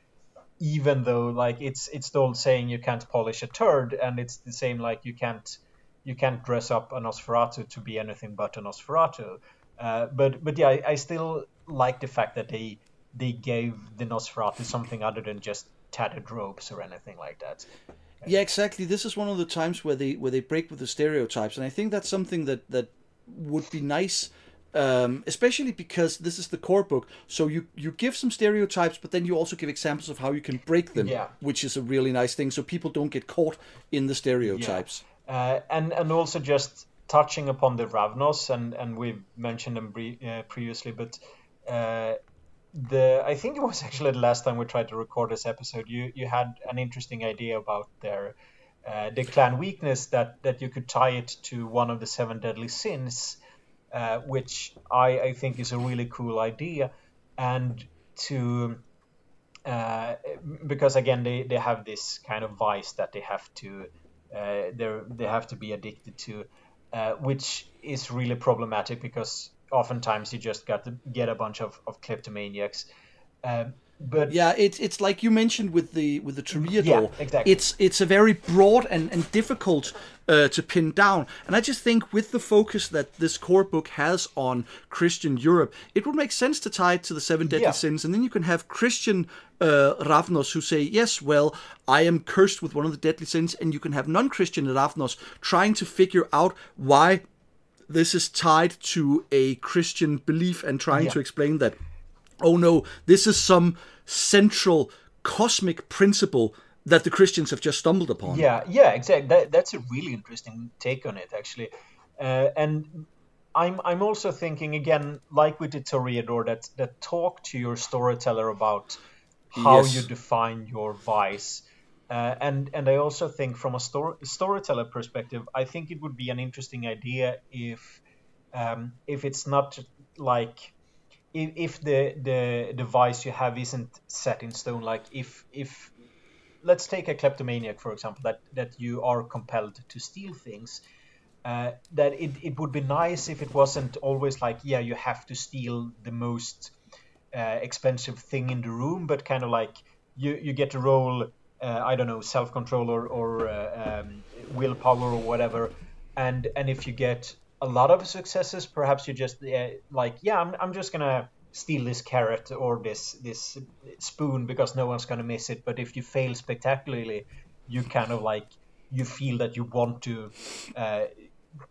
Speaker 2: even though like it's it's the old saying you can't polish a turd and it's the same like you can't you can't dress up a Nosferatu to be anything but a Nosferatu. Uh, but but yeah, I, I, still like the fact that they they gave the Nosferatu something other than just tattered robes or anything like that.
Speaker 1: Yeah, exactly. This is one of the times where they where they break with the stereotypes, and I think that's something that that would be nice. Um, especially because this is the core book, so you you give some stereotypes, but then you also give examples of how you can break them,
Speaker 2: yeah.
Speaker 1: which is a really nice thing, so people don't get caught in the stereotypes.
Speaker 2: Yeah. Uh, and and also just touching upon the Ravnos, and and we've mentioned them bre- uh, previously, but uh, the I think it was *laughs* actually the last time we tried to record this episode. You you had an interesting idea about their uh, the clan weakness that that you could tie it to one of the seven deadly sins, uh, which I I think is a really cool idea, and to. Uh, because again, they, they have this kind of vice that they have to uh, they have to be addicted to, uh, which is really problematic because oftentimes you just got to get a bunch of, of kleptomaniacs. Um, but
Speaker 1: yeah, it's it's like you mentioned with the with the Toreador.
Speaker 2: Yeah, exactly.
Speaker 1: It's it's a very broad and and difficult uh, to pin down. And I just think with the focus that this core book has on Christian Europe, it would make sense to tie it to the seven deadly
Speaker 2: Yeah.
Speaker 1: sins, and then you can have Christian uh, Ravnos who say, yes, well, I am cursed with one of the deadly sins, and you can have non-Christian Ravnos trying to figure out why this is tied to a Christian belief and trying
Speaker 2: Yeah.
Speaker 1: to explain that, oh no, this is some central cosmic principle that the Christians have just stumbled upon.
Speaker 2: Yeah, yeah, exactly. That, that's a really interesting take on it, actually. Uh, and I'm I'm also thinking again, like we did Toreador, that that talk to your storyteller about how
Speaker 1: Yes.
Speaker 2: you define your vice. Uh, and and I also think from a story, storyteller perspective, I think it would be an interesting idea if um, if it's not like if, if the the the vice you have isn't set in stone. Like if if let's take a kleptomaniac for example that that you are compelled to steal things uh, that it, it would be nice if it wasn't always like yeah you have to steal the most uh, expensive thing in the room but kind of like you you get to roll uh, i don't know self-control or, or uh, um, willpower or whatever and and if you get a lot of successes. Perhaps you just uh, like yeah I'm, I'm just gonna steal this carrot or this this spoon because no one's gonna miss it. But if you fail spectacularly you kind of like you feel that you want to uh,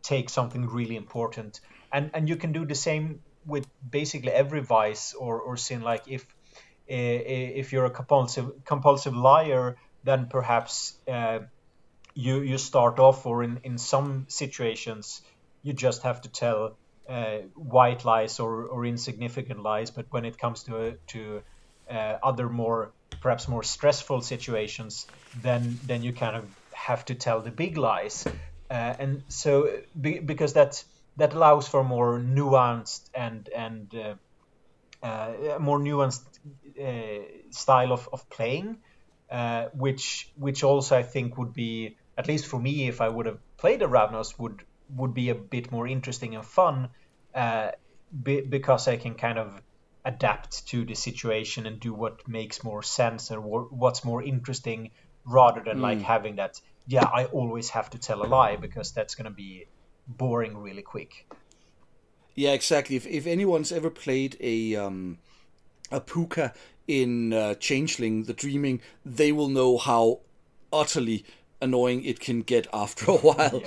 Speaker 2: take something really important. And and you can do the same with basically every vice or, or sin. Like if uh, if you're a compulsive compulsive liar then perhaps uh, you you start off or in in some situations you just have to tell uh, white lies or, or insignificant lies. But when it comes to to uh, other more perhaps more stressful situations then then you kind of have to tell the big lies. Uh, and so be, because that that allows for more nuanced and and uh, uh, more nuanced uh, style of, of playing which which also I think would be at least for me if I would have played a Ravnos would would be a bit more interesting and fun uh, be, because I can kind of adapt to the situation and do what makes more sense and wha- what's more interesting rather than like having that yeah I always have to tell a lie because that's going to be boring really quick
Speaker 1: Yeah, exactly. If if anyone's ever played a um, a pooka in uh, Changeling: The Dreaming, they will know how utterly annoying it can get after a *laughs* while.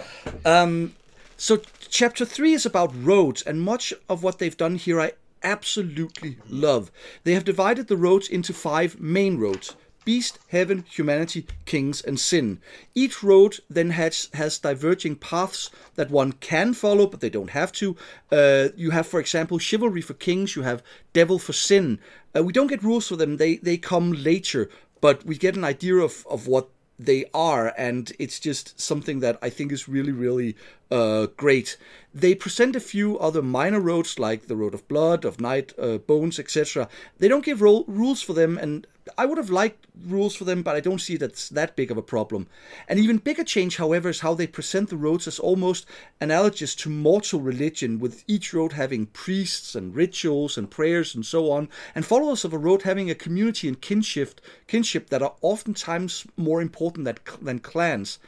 Speaker 1: Um, so chapter three is about roads, and much of what they've done here I absolutely love. They have divided the roads into five main roads. Beast, heaven, humanity, kings, and sin. Each road then has has diverging paths that one can follow, but they don't have to. Uh, you have, for example, chivalry for kings. You have devil for sin. Uh, we don't get rules for them; they they come later, but we get an idea of of what they are, and it's just something that I think is really, really uh, great. They present a few other minor roads, like the Road of Blood, of Night, uh, Bones, etc. They don't give ro- rules for them, and I would have liked rules for them, but I don't see that's that big of a problem. An even bigger change, however, is how they present the roads as almost analogous to mortal religion, with each road having priests and rituals and prayers and so on, and followers of a road having a community and kinship, kinship that are oftentimes more important than, than clans.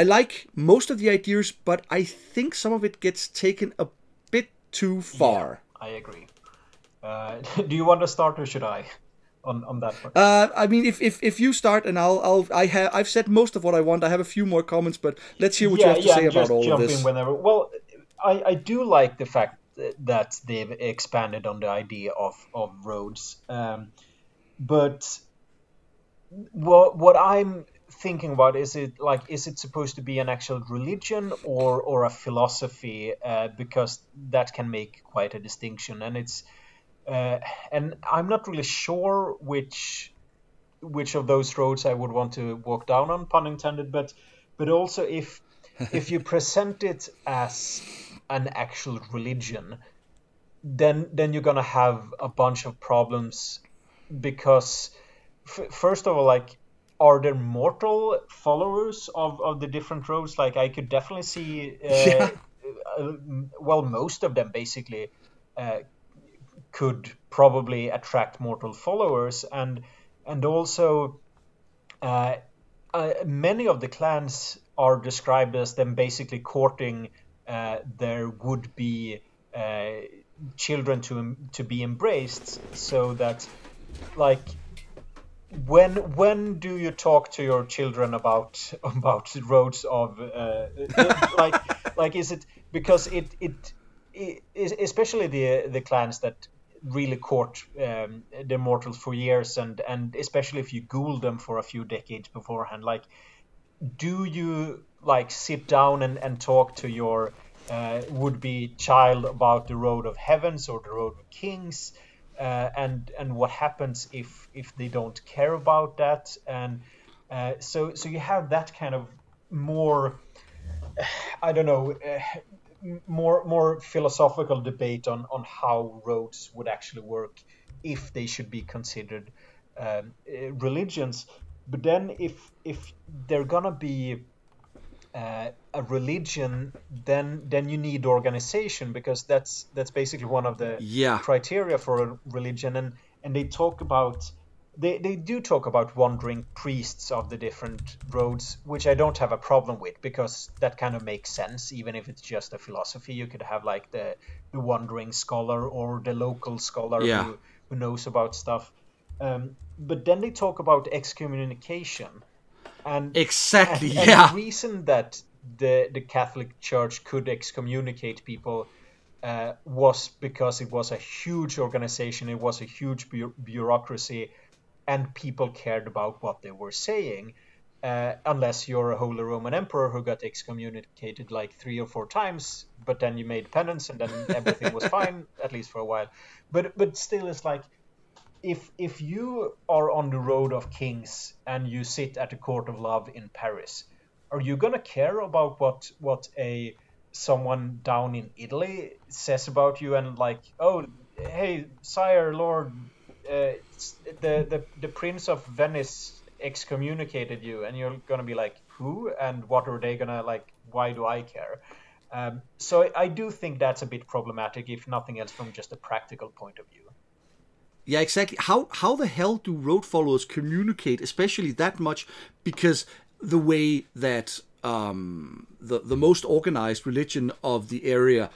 Speaker 1: I like most of the ideas, but I think some of it gets taken a bit too far.
Speaker 2: I agree uh, *laughs* do you want to start or should I on, on that one
Speaker 1: Uh, I mean, if, if if you start and I'll I'll I have I've said most of what I want. I have a few more comments, but let's hear what you have to say about all
Speaker 2: jump
Speaker 1: of this.
Speaker 2: in whenever. Well, I, I do like the fact that they've expanded on the idea of of roads, um, but what what I'm thinking about is it like is it supposed to be an actual religion or or a philosophy? Uh, because that can make quite a distinction, and it's uh, and I'm not really sure which which of those roads I would want to walk down on, pun intended. But but also if *laughs* if you present it as an actual religion, then then you're gonna have a bunch of problems because f- first of all, like are there mortal followers of, of the different roads? Like I could definitely see, uh, *laughs*
Speaker 1: Yeah.
Speaker 2: uh, well, most of them basically uh, could probably attract mortal followers, and and also uh, uh, many of the clans are described as them basically courting uh, their would be uh, children to to be embraced, so that like when when do you talk to your children about *laughs* about roads of uh, *laughs* like like is it because it, it it especially the the clans that really court um, the mortals for years and and especially if you ghoul them for a few decades beforehand like do you like sit down and, and talk to your uh, would be child about the road of heavens or the road of kings uh, and and what happens if if they don't care about that. And uh, so so you have that kind of more I don't know uh, more more philosophical debate on on how roads would actually work if they should be considered um, uh, religions. But then if if they're gonna be uh, a religion, then then you need organization because that's that's basically one of the
Speaker 1: yeah.
Speaker 2: criteria for a religion. And and they talk about they, they do talk about wandering priests of the different roads, which I don't have a problem with because that kind of makes sense, even if it's just a philosophy. You could have like the the wandering scholar or the local scholar
Speaker 1: yeah.
Speaker 2: who, who knows about stuff. Um, but then they talk about excommunication and
Speaker 1: exactly,
Speaker 2: and,
Speaker 1: yeah.
Speaker 2: And the reason that the the Catholic Church could excommunicate people uh, was because it was a huge organization, it was a huge bu- bureaucracy, and people cared about what they were saying. Uh, unless you're a Holy Roman Emperor who got excommunicated like three or four times, but then you made penance and then everything was *laughs* fine, at least for a while. But but still, it's like if if you are on the road of kings and you sit at the court of love in Paris, are you gonna care about what what a someone down in Italy says about you and like, oh, hey, sire, lord, uh, the the the prince of Venice excommunicated you, and you're gonna be like, who and what are they gonna like? Why do I care? Um, so I do think that's a bit problematic, if nothing else, from just a practical point of view.
Speaker 1: Yeah, exactly. How how the hell do road followers communicate, especially that much? Because the way that um, the the most organized religion of the area,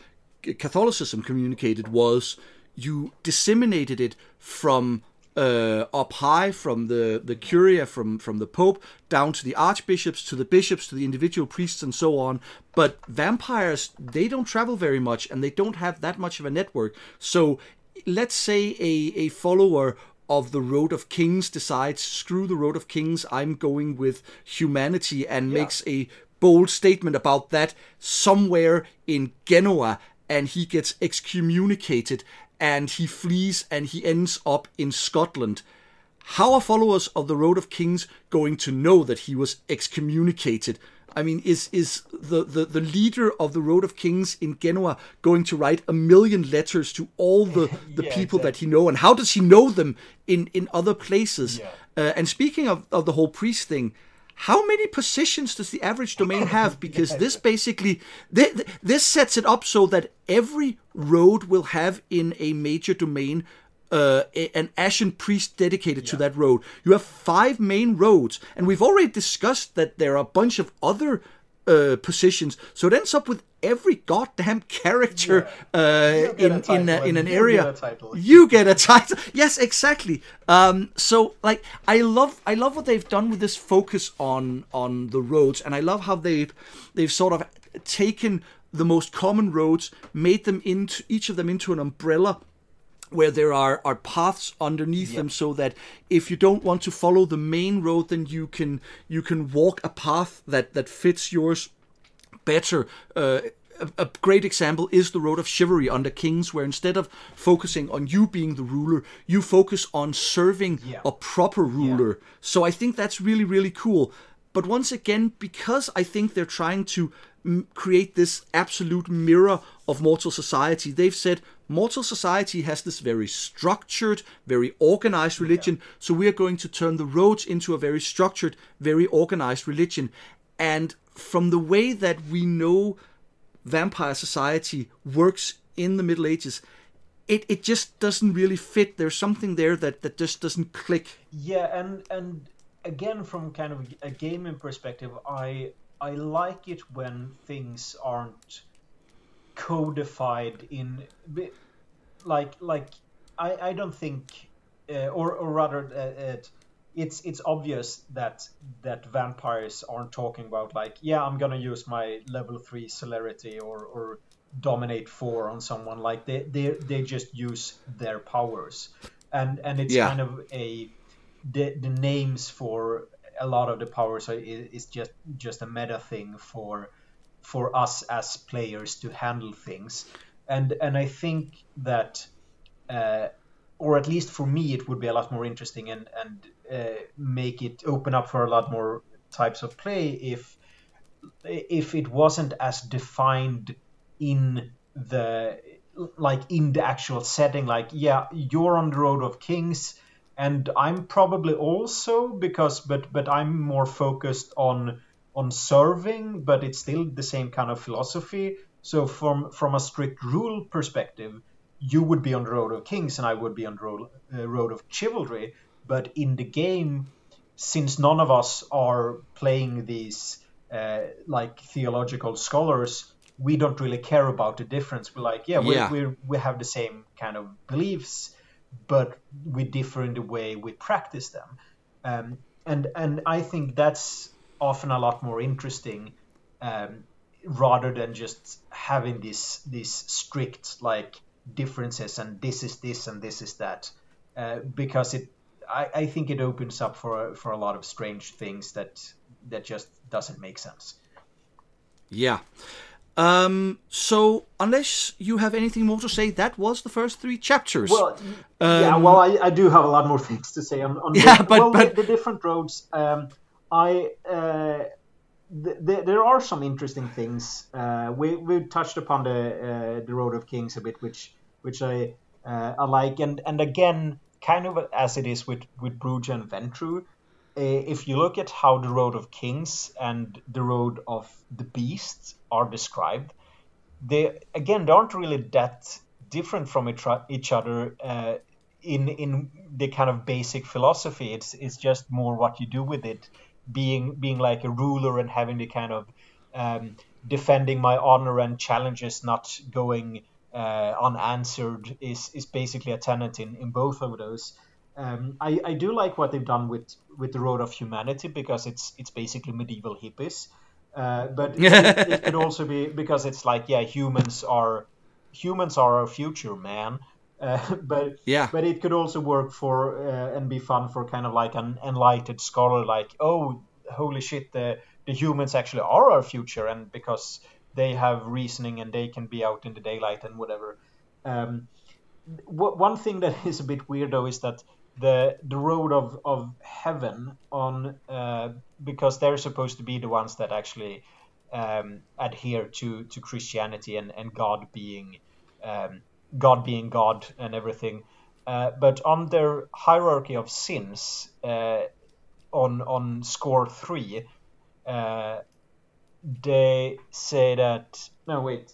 Speaker 1: Catholicism, communicated was you disseminated it from uh, up high, from the the curia, from from the pope down to the archbishops, to the bishops, to the individual priests, and so on. But vampires, they don't travel very much, and they don't have that much of a network. So let's say a, a follower of the Road of Kings decides, screw the Road of Kings, I'm going with humanity, and yeah. makes a bold statement about that somewhere in Genoa, and he gets excommunicated, and he flees, and he ends up in Scotland. How are followers of the Road of Kings going to know that he was excommunicated? I mean, is is the, the, the leader of the Road of Kings in Genoa going to write a million letters to all the, *laughs* the yeah, people exactly. that he know, and how does he know them in, in other places? Yeah. Uh, and speaking of, of the whole priest thing, how many positions does the average domain *laughs* have? Because this basically th- this sets it up so that every road will have in a major domain uh, an Ashen priest dedicated yeah. to that road. You have five main roads, and we've already discussed that there are a bunch of other uh, positions. So it ends up with every goddamn *laughs* character yeah. uh, in in, a, in an
Speaker 2: you
Speaker 1: area.
Speaker 2: Get
Speaker 1: you get a title. *laughs* Yes, exactly. Um, so like I love I love what they've done with this focus on on the roads, and I love how they've they've sort of taken the most common roads, made them into each of them into an umbrella where there are, are paths underneath them so that if you don't want to follow the main road then you can you can walk a path that that fits yours better uh, a, a great example is the road of chivalry under kings where instead of focusing on you being the ruler you focus on serving
Speaker 2: yeah.
Speaker 1: a proper ruler yeah. so i think that's really really cool but once again because i think they're trying to m- create this absolute mirror of mortal society they've said mortal society has this very structured, very organized religion. Yeah. So we are going to turn the roads into a very structured, very organized religion. And from the way that we know vampire society works in the Middle Ages, it, it just doesn't really fit. There's something there that, that just doesn't click.
Speaker 2: Yeah, and and again, from kind of a gaming perspective, I I like it when things aren't codified in like like I, I don't think uh, or or rather uh, it, it's it's obvious that that vampires aren't talking about like yeah I'm gonna use my level three celerity or or dominate four on someone like they they they just use their powers and and it's yeah. kind of a the, the names for a lot of the powers are, is just just a meta thing for for us as players to handle things. And and I think that uh, or at least for me it would be a lot more interesting and and uh, make it open up for a lot more types of play if if it wasn't as defined in the like in the actual setting. Like yeah you're on the road of kings and i'm probably also because but but i'm more focused on on serving but it's still the same kind of philosophy so from from a strict rule perspective you would be on the road of kings and i would be on the road, uh, road of chivalry but in the game since none of us are playing these uh, like theological scholars we don't really care about the difference. We're like, yeah, we yeah. we we have the same kind of beliefs, but we differ in the way we practice them. Um, and and I think that's often a lot more interesting, um, rather than just having this this strict like differences and this is this and this is that, uh, because it I, I think it opens up for for a lot of strange things that that just doesn't make sense.
Speaker 1: Yeah. Um, so, unless you have anything more to say, that was the first three chapters.
Speaker 2: Well, um, yeah, well, I, I, do have a lot more *laughs* things to say on, on *laughs*
Speaker 1: yeah, the, but,
Speaker 2: well,
Speaker 1: but...
Speaker 2: The, the, different roads. Um, I uh, th- there are some interesting things. Uh, we we touched upon the uh, the Road of Kings a bit, which which I uh, I like, and and again, kind of as it is with with Brujah and Ventrue, uh, if you look at how the Road of Kings and the Road of the Beasts are described, they again they aren't really that different from each other uh, in in the kind of basic philosophy. It's it's just more what you do with it, being being like a ruler and having the kind of um, defending my honor and challenges not going uh, unanswered is is basically a tenet in in both of those. Um, I, I do like what they've done with, with the Road of Humanity because it's it's basically medieval hippies. Uh, but it, it, could *laughs* also be because it's like yeah humans are humans are our future man. Uh, *laughs* but
Speaker 1: yeah,
Speaker 2: but it could also work for uh, and be fun for kind of like an enlightened scholar like oh holy shit the the humans actually are our future and because they have reasoning and they can be out in the daylight and whatever. Um, one thing that *laughs* is a bit weird though is that the the road of of heaven on uh, because they're supposed to be the ones that actually um, adhere to to Christianity and and God being um, God being God and everything. Uh, but on their hierarchy of sins, uh, on on score three, uh, they say that no wait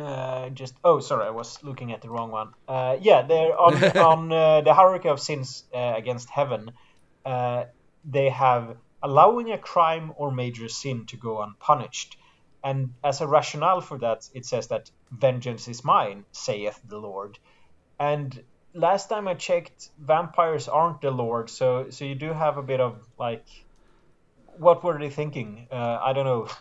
Speaker 2: uh, just oh sorry i was looking at the wrong one. Uh, yeah they're on, *laughs* on uh, the hierarchy of sins uh, against heaven uh, they have allowing a crime or major sin to go unpunished. And as a rationale for that it says that vengeance is mine saith the lord. And last time i checked vampires aren't the lord so so you do have a bit of like what were they thinking? Uh, i don't know. *laughs*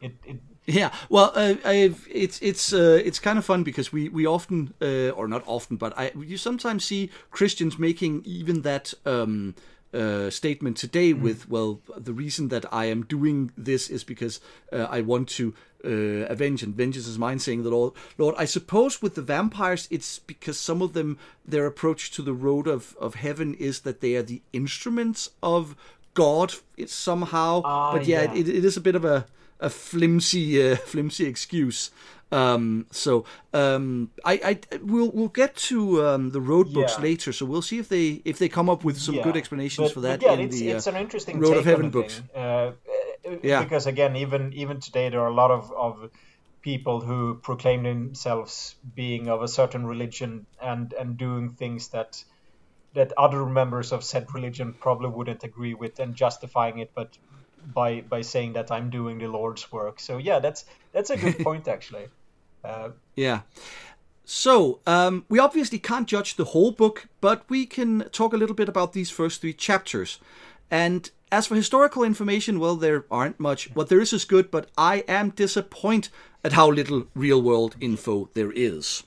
Speaker 2: It, it
Speaker 1: yeah, well, uh, it's it's uh, it's kind of fun because we we often uh, or not often, but I you sometimes see Christians making even that um, uh, statement today mm. with well, the reason that I am doing this is because uh, I want to uh, avenge and vengeance is mine, saying the Lord. Lord, I suppose with the vampires, it's because some of them their approach to the road of of heaven is that they are the instruments of God. It's somehow, ah, but yeah, yeah. It, it is a bit of a a flimsy uh, *laughs* flimsy excuse. Um, so um, I, I we'll we'll get to um, the road books yeah. later. So we'll see if they if they come up with some yeah. good explanations
Speaker 2: but,
Speaker 1: for that
Speaker 2: yeah,
Speaker 1: in
Speaker 2: it's,
Speaker 1: the
Speaker 2: it's
Speaker 1: uh,
Speaker 2: an interesting
Speaker 1: Road of Heaven books.
Speaker 2: Uh, yeah, because again, even even today there are a lot of of people who proclaim themselves being of a certain religion and and doing things that that other members of said religion probably wouldn't agree with and justifying it but by by saying that I'm doing the Lord's work. So yeah, that's that's a good *laughs* point actually. Uh,
Speaker 1: yeah. So, um, we obviously can't judge the whole book, but we can talk a little bit about these first three chapters. And as for historical information, well, there aren't much. What there is is good, but I am disappointed at how little real world info there is.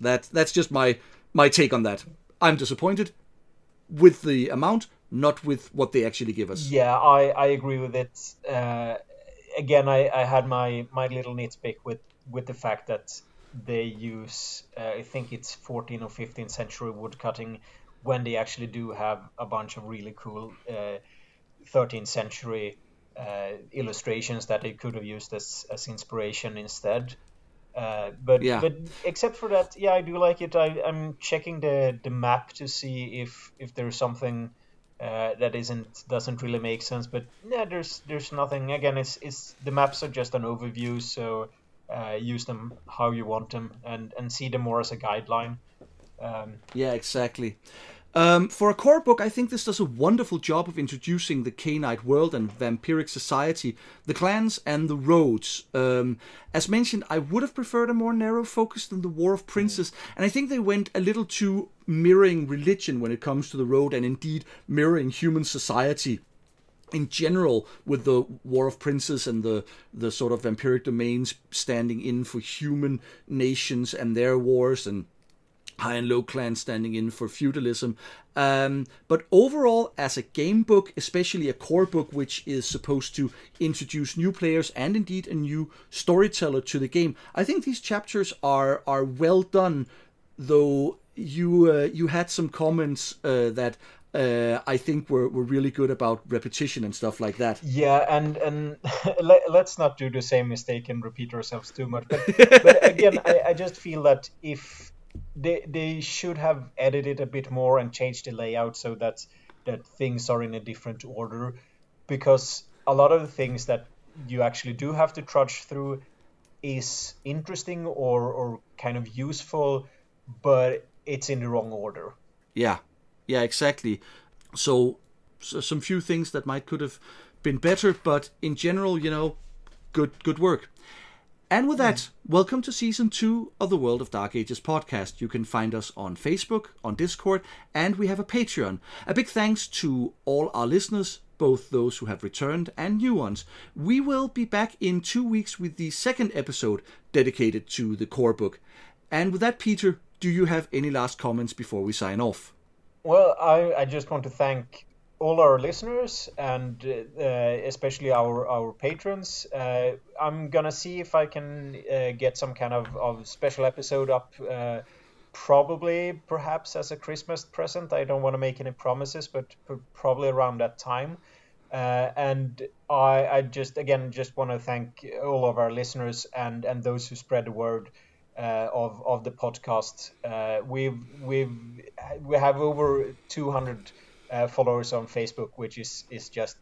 Speaker 1: That that's just my my take on that. I'm disappointed with the amount, not with what they actually give us.
Speaker 2: Yeah, I, I agree with it. Uh, again, I, I had my, my little nitpick with, with the fact that they use, uh, I think it's 14 or 15th century woodcutting when they actually do have a bunch of really cool uh, 13th century uh, illustrations that they could have used as, as inspiration instead. Uh, but yeah. but except for that, yeah, I do like it. I, I'm checking the, the map to see if if there's something uh, that isn't doesn't really make sense. But yeah, there's there's nothing. Again, it's it's the maps are just an overview, so uh, use them how you want them and and see them more as a guideline. Um,
Speaker 1: yeah, exactly. Um, for a core book, I think this does a wonderful job of introducing the Cainite world and vampiric society, the clans, and the roads. Um, as mentioned, I would have preferred a more narrow focus than the War of Princes, and I think they went a little too mirroring religion when it comes to the road, and indeed mirroring human society in general with the war of princes and the the sort of vampiric domains standing in for human nations and their wars and high and low clans standing in for feudalism. Um, but overall, as a game book, especially a core book which is supposed to introduce new players and indeed a new storyteller to the game, I think these chapters are are well done. Though you uh, you had some comments uh, that uh, I think were, were really good about repetition and stuff like that.
Speaker 2: Yeah, and and *laughs* let, us not do the same mistake and repeat ourselves too much. But, but *laughs* again, yeah. I, I just feel that if they they should have edited a bit more and changed the layout so that that things are in a different order. Because a lot of the things that you actually do have to trudge through is interesting or or kind of useful but it's in the wrong order.
Speaker 1: Yeah. Yeah exactly. So, so some few things that might could have been better but in general you know good good work and with that, welcome to season two of the World of Dark Ages podcast. You can find us on Facebook, on Discord, and we have a Patreon. A big thanks to all our listeners, both those who have returned and new ones. We will be back in two weeks with the second episode dedicated to the core book. And with that, Peter, do you have any last comments before we sign off?
Speaker 2: Well, I, I just want to thank all our listeners and uh, especially our our patrons. Uh, I'm gonna see if I can uh, get some kind of, of special episode up, uh, probably perhaps as a Christmas present. I don't want to make any promises, but probably around that time. Uh, and I, I just again just want to thank all of our listeners and and those who spread the word. Uh, of of the podcast, we've we've we have over 200 uh, followers on Facebook, which is is just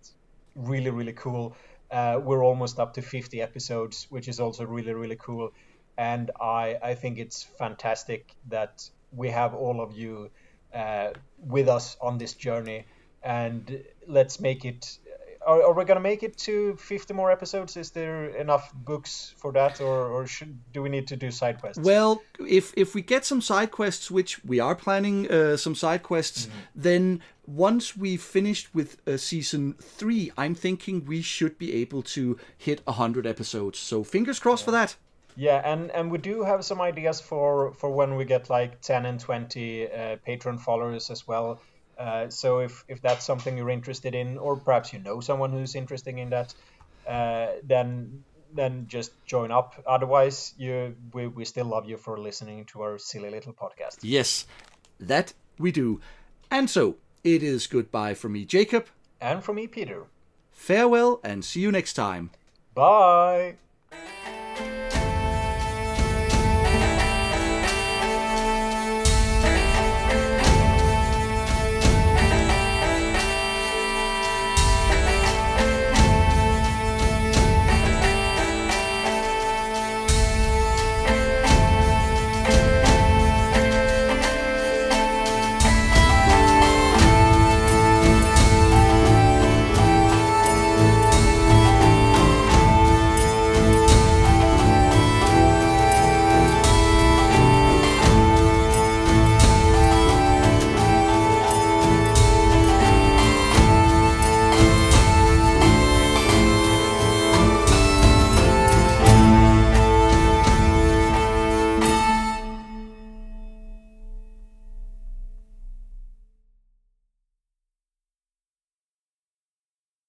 Speaker 2: really really cool. Uh, we're almost up to 50 episodes, which is also really really cool. And I I think it's fantastic that we have all of you uh, with us on this journey. And let's make it are, are we going to make it to 50 more episodes? Is there enough books for that, or, or should, do we need to do side quests?
Speaker 1: Well, if if we get some side quests, which we are planning uh, some side quests, mm-hmm. then once we've finished with uh, season three, I'm thinking we should be able to hit 100 episodes. So fingers crossed yeah. for that.
Speaker 2: Yeah, and, and we do have some ideas for, for when we get like 10 and 20 uh, Patreon followers as well. Uh, so if, if that's something you're interested in, or perhaps you know someone who's interested in that, uh, then then just join up. Otherwise, you we, we still love you for listening to our silly little podcast.
Speaker 1: Yes, that we do. And so it is goodbye from me, Jacob,
Speaker 2: and from me, Peter.
Speaker 1: Farewell, and see you next time.
Speaker 2: Bye.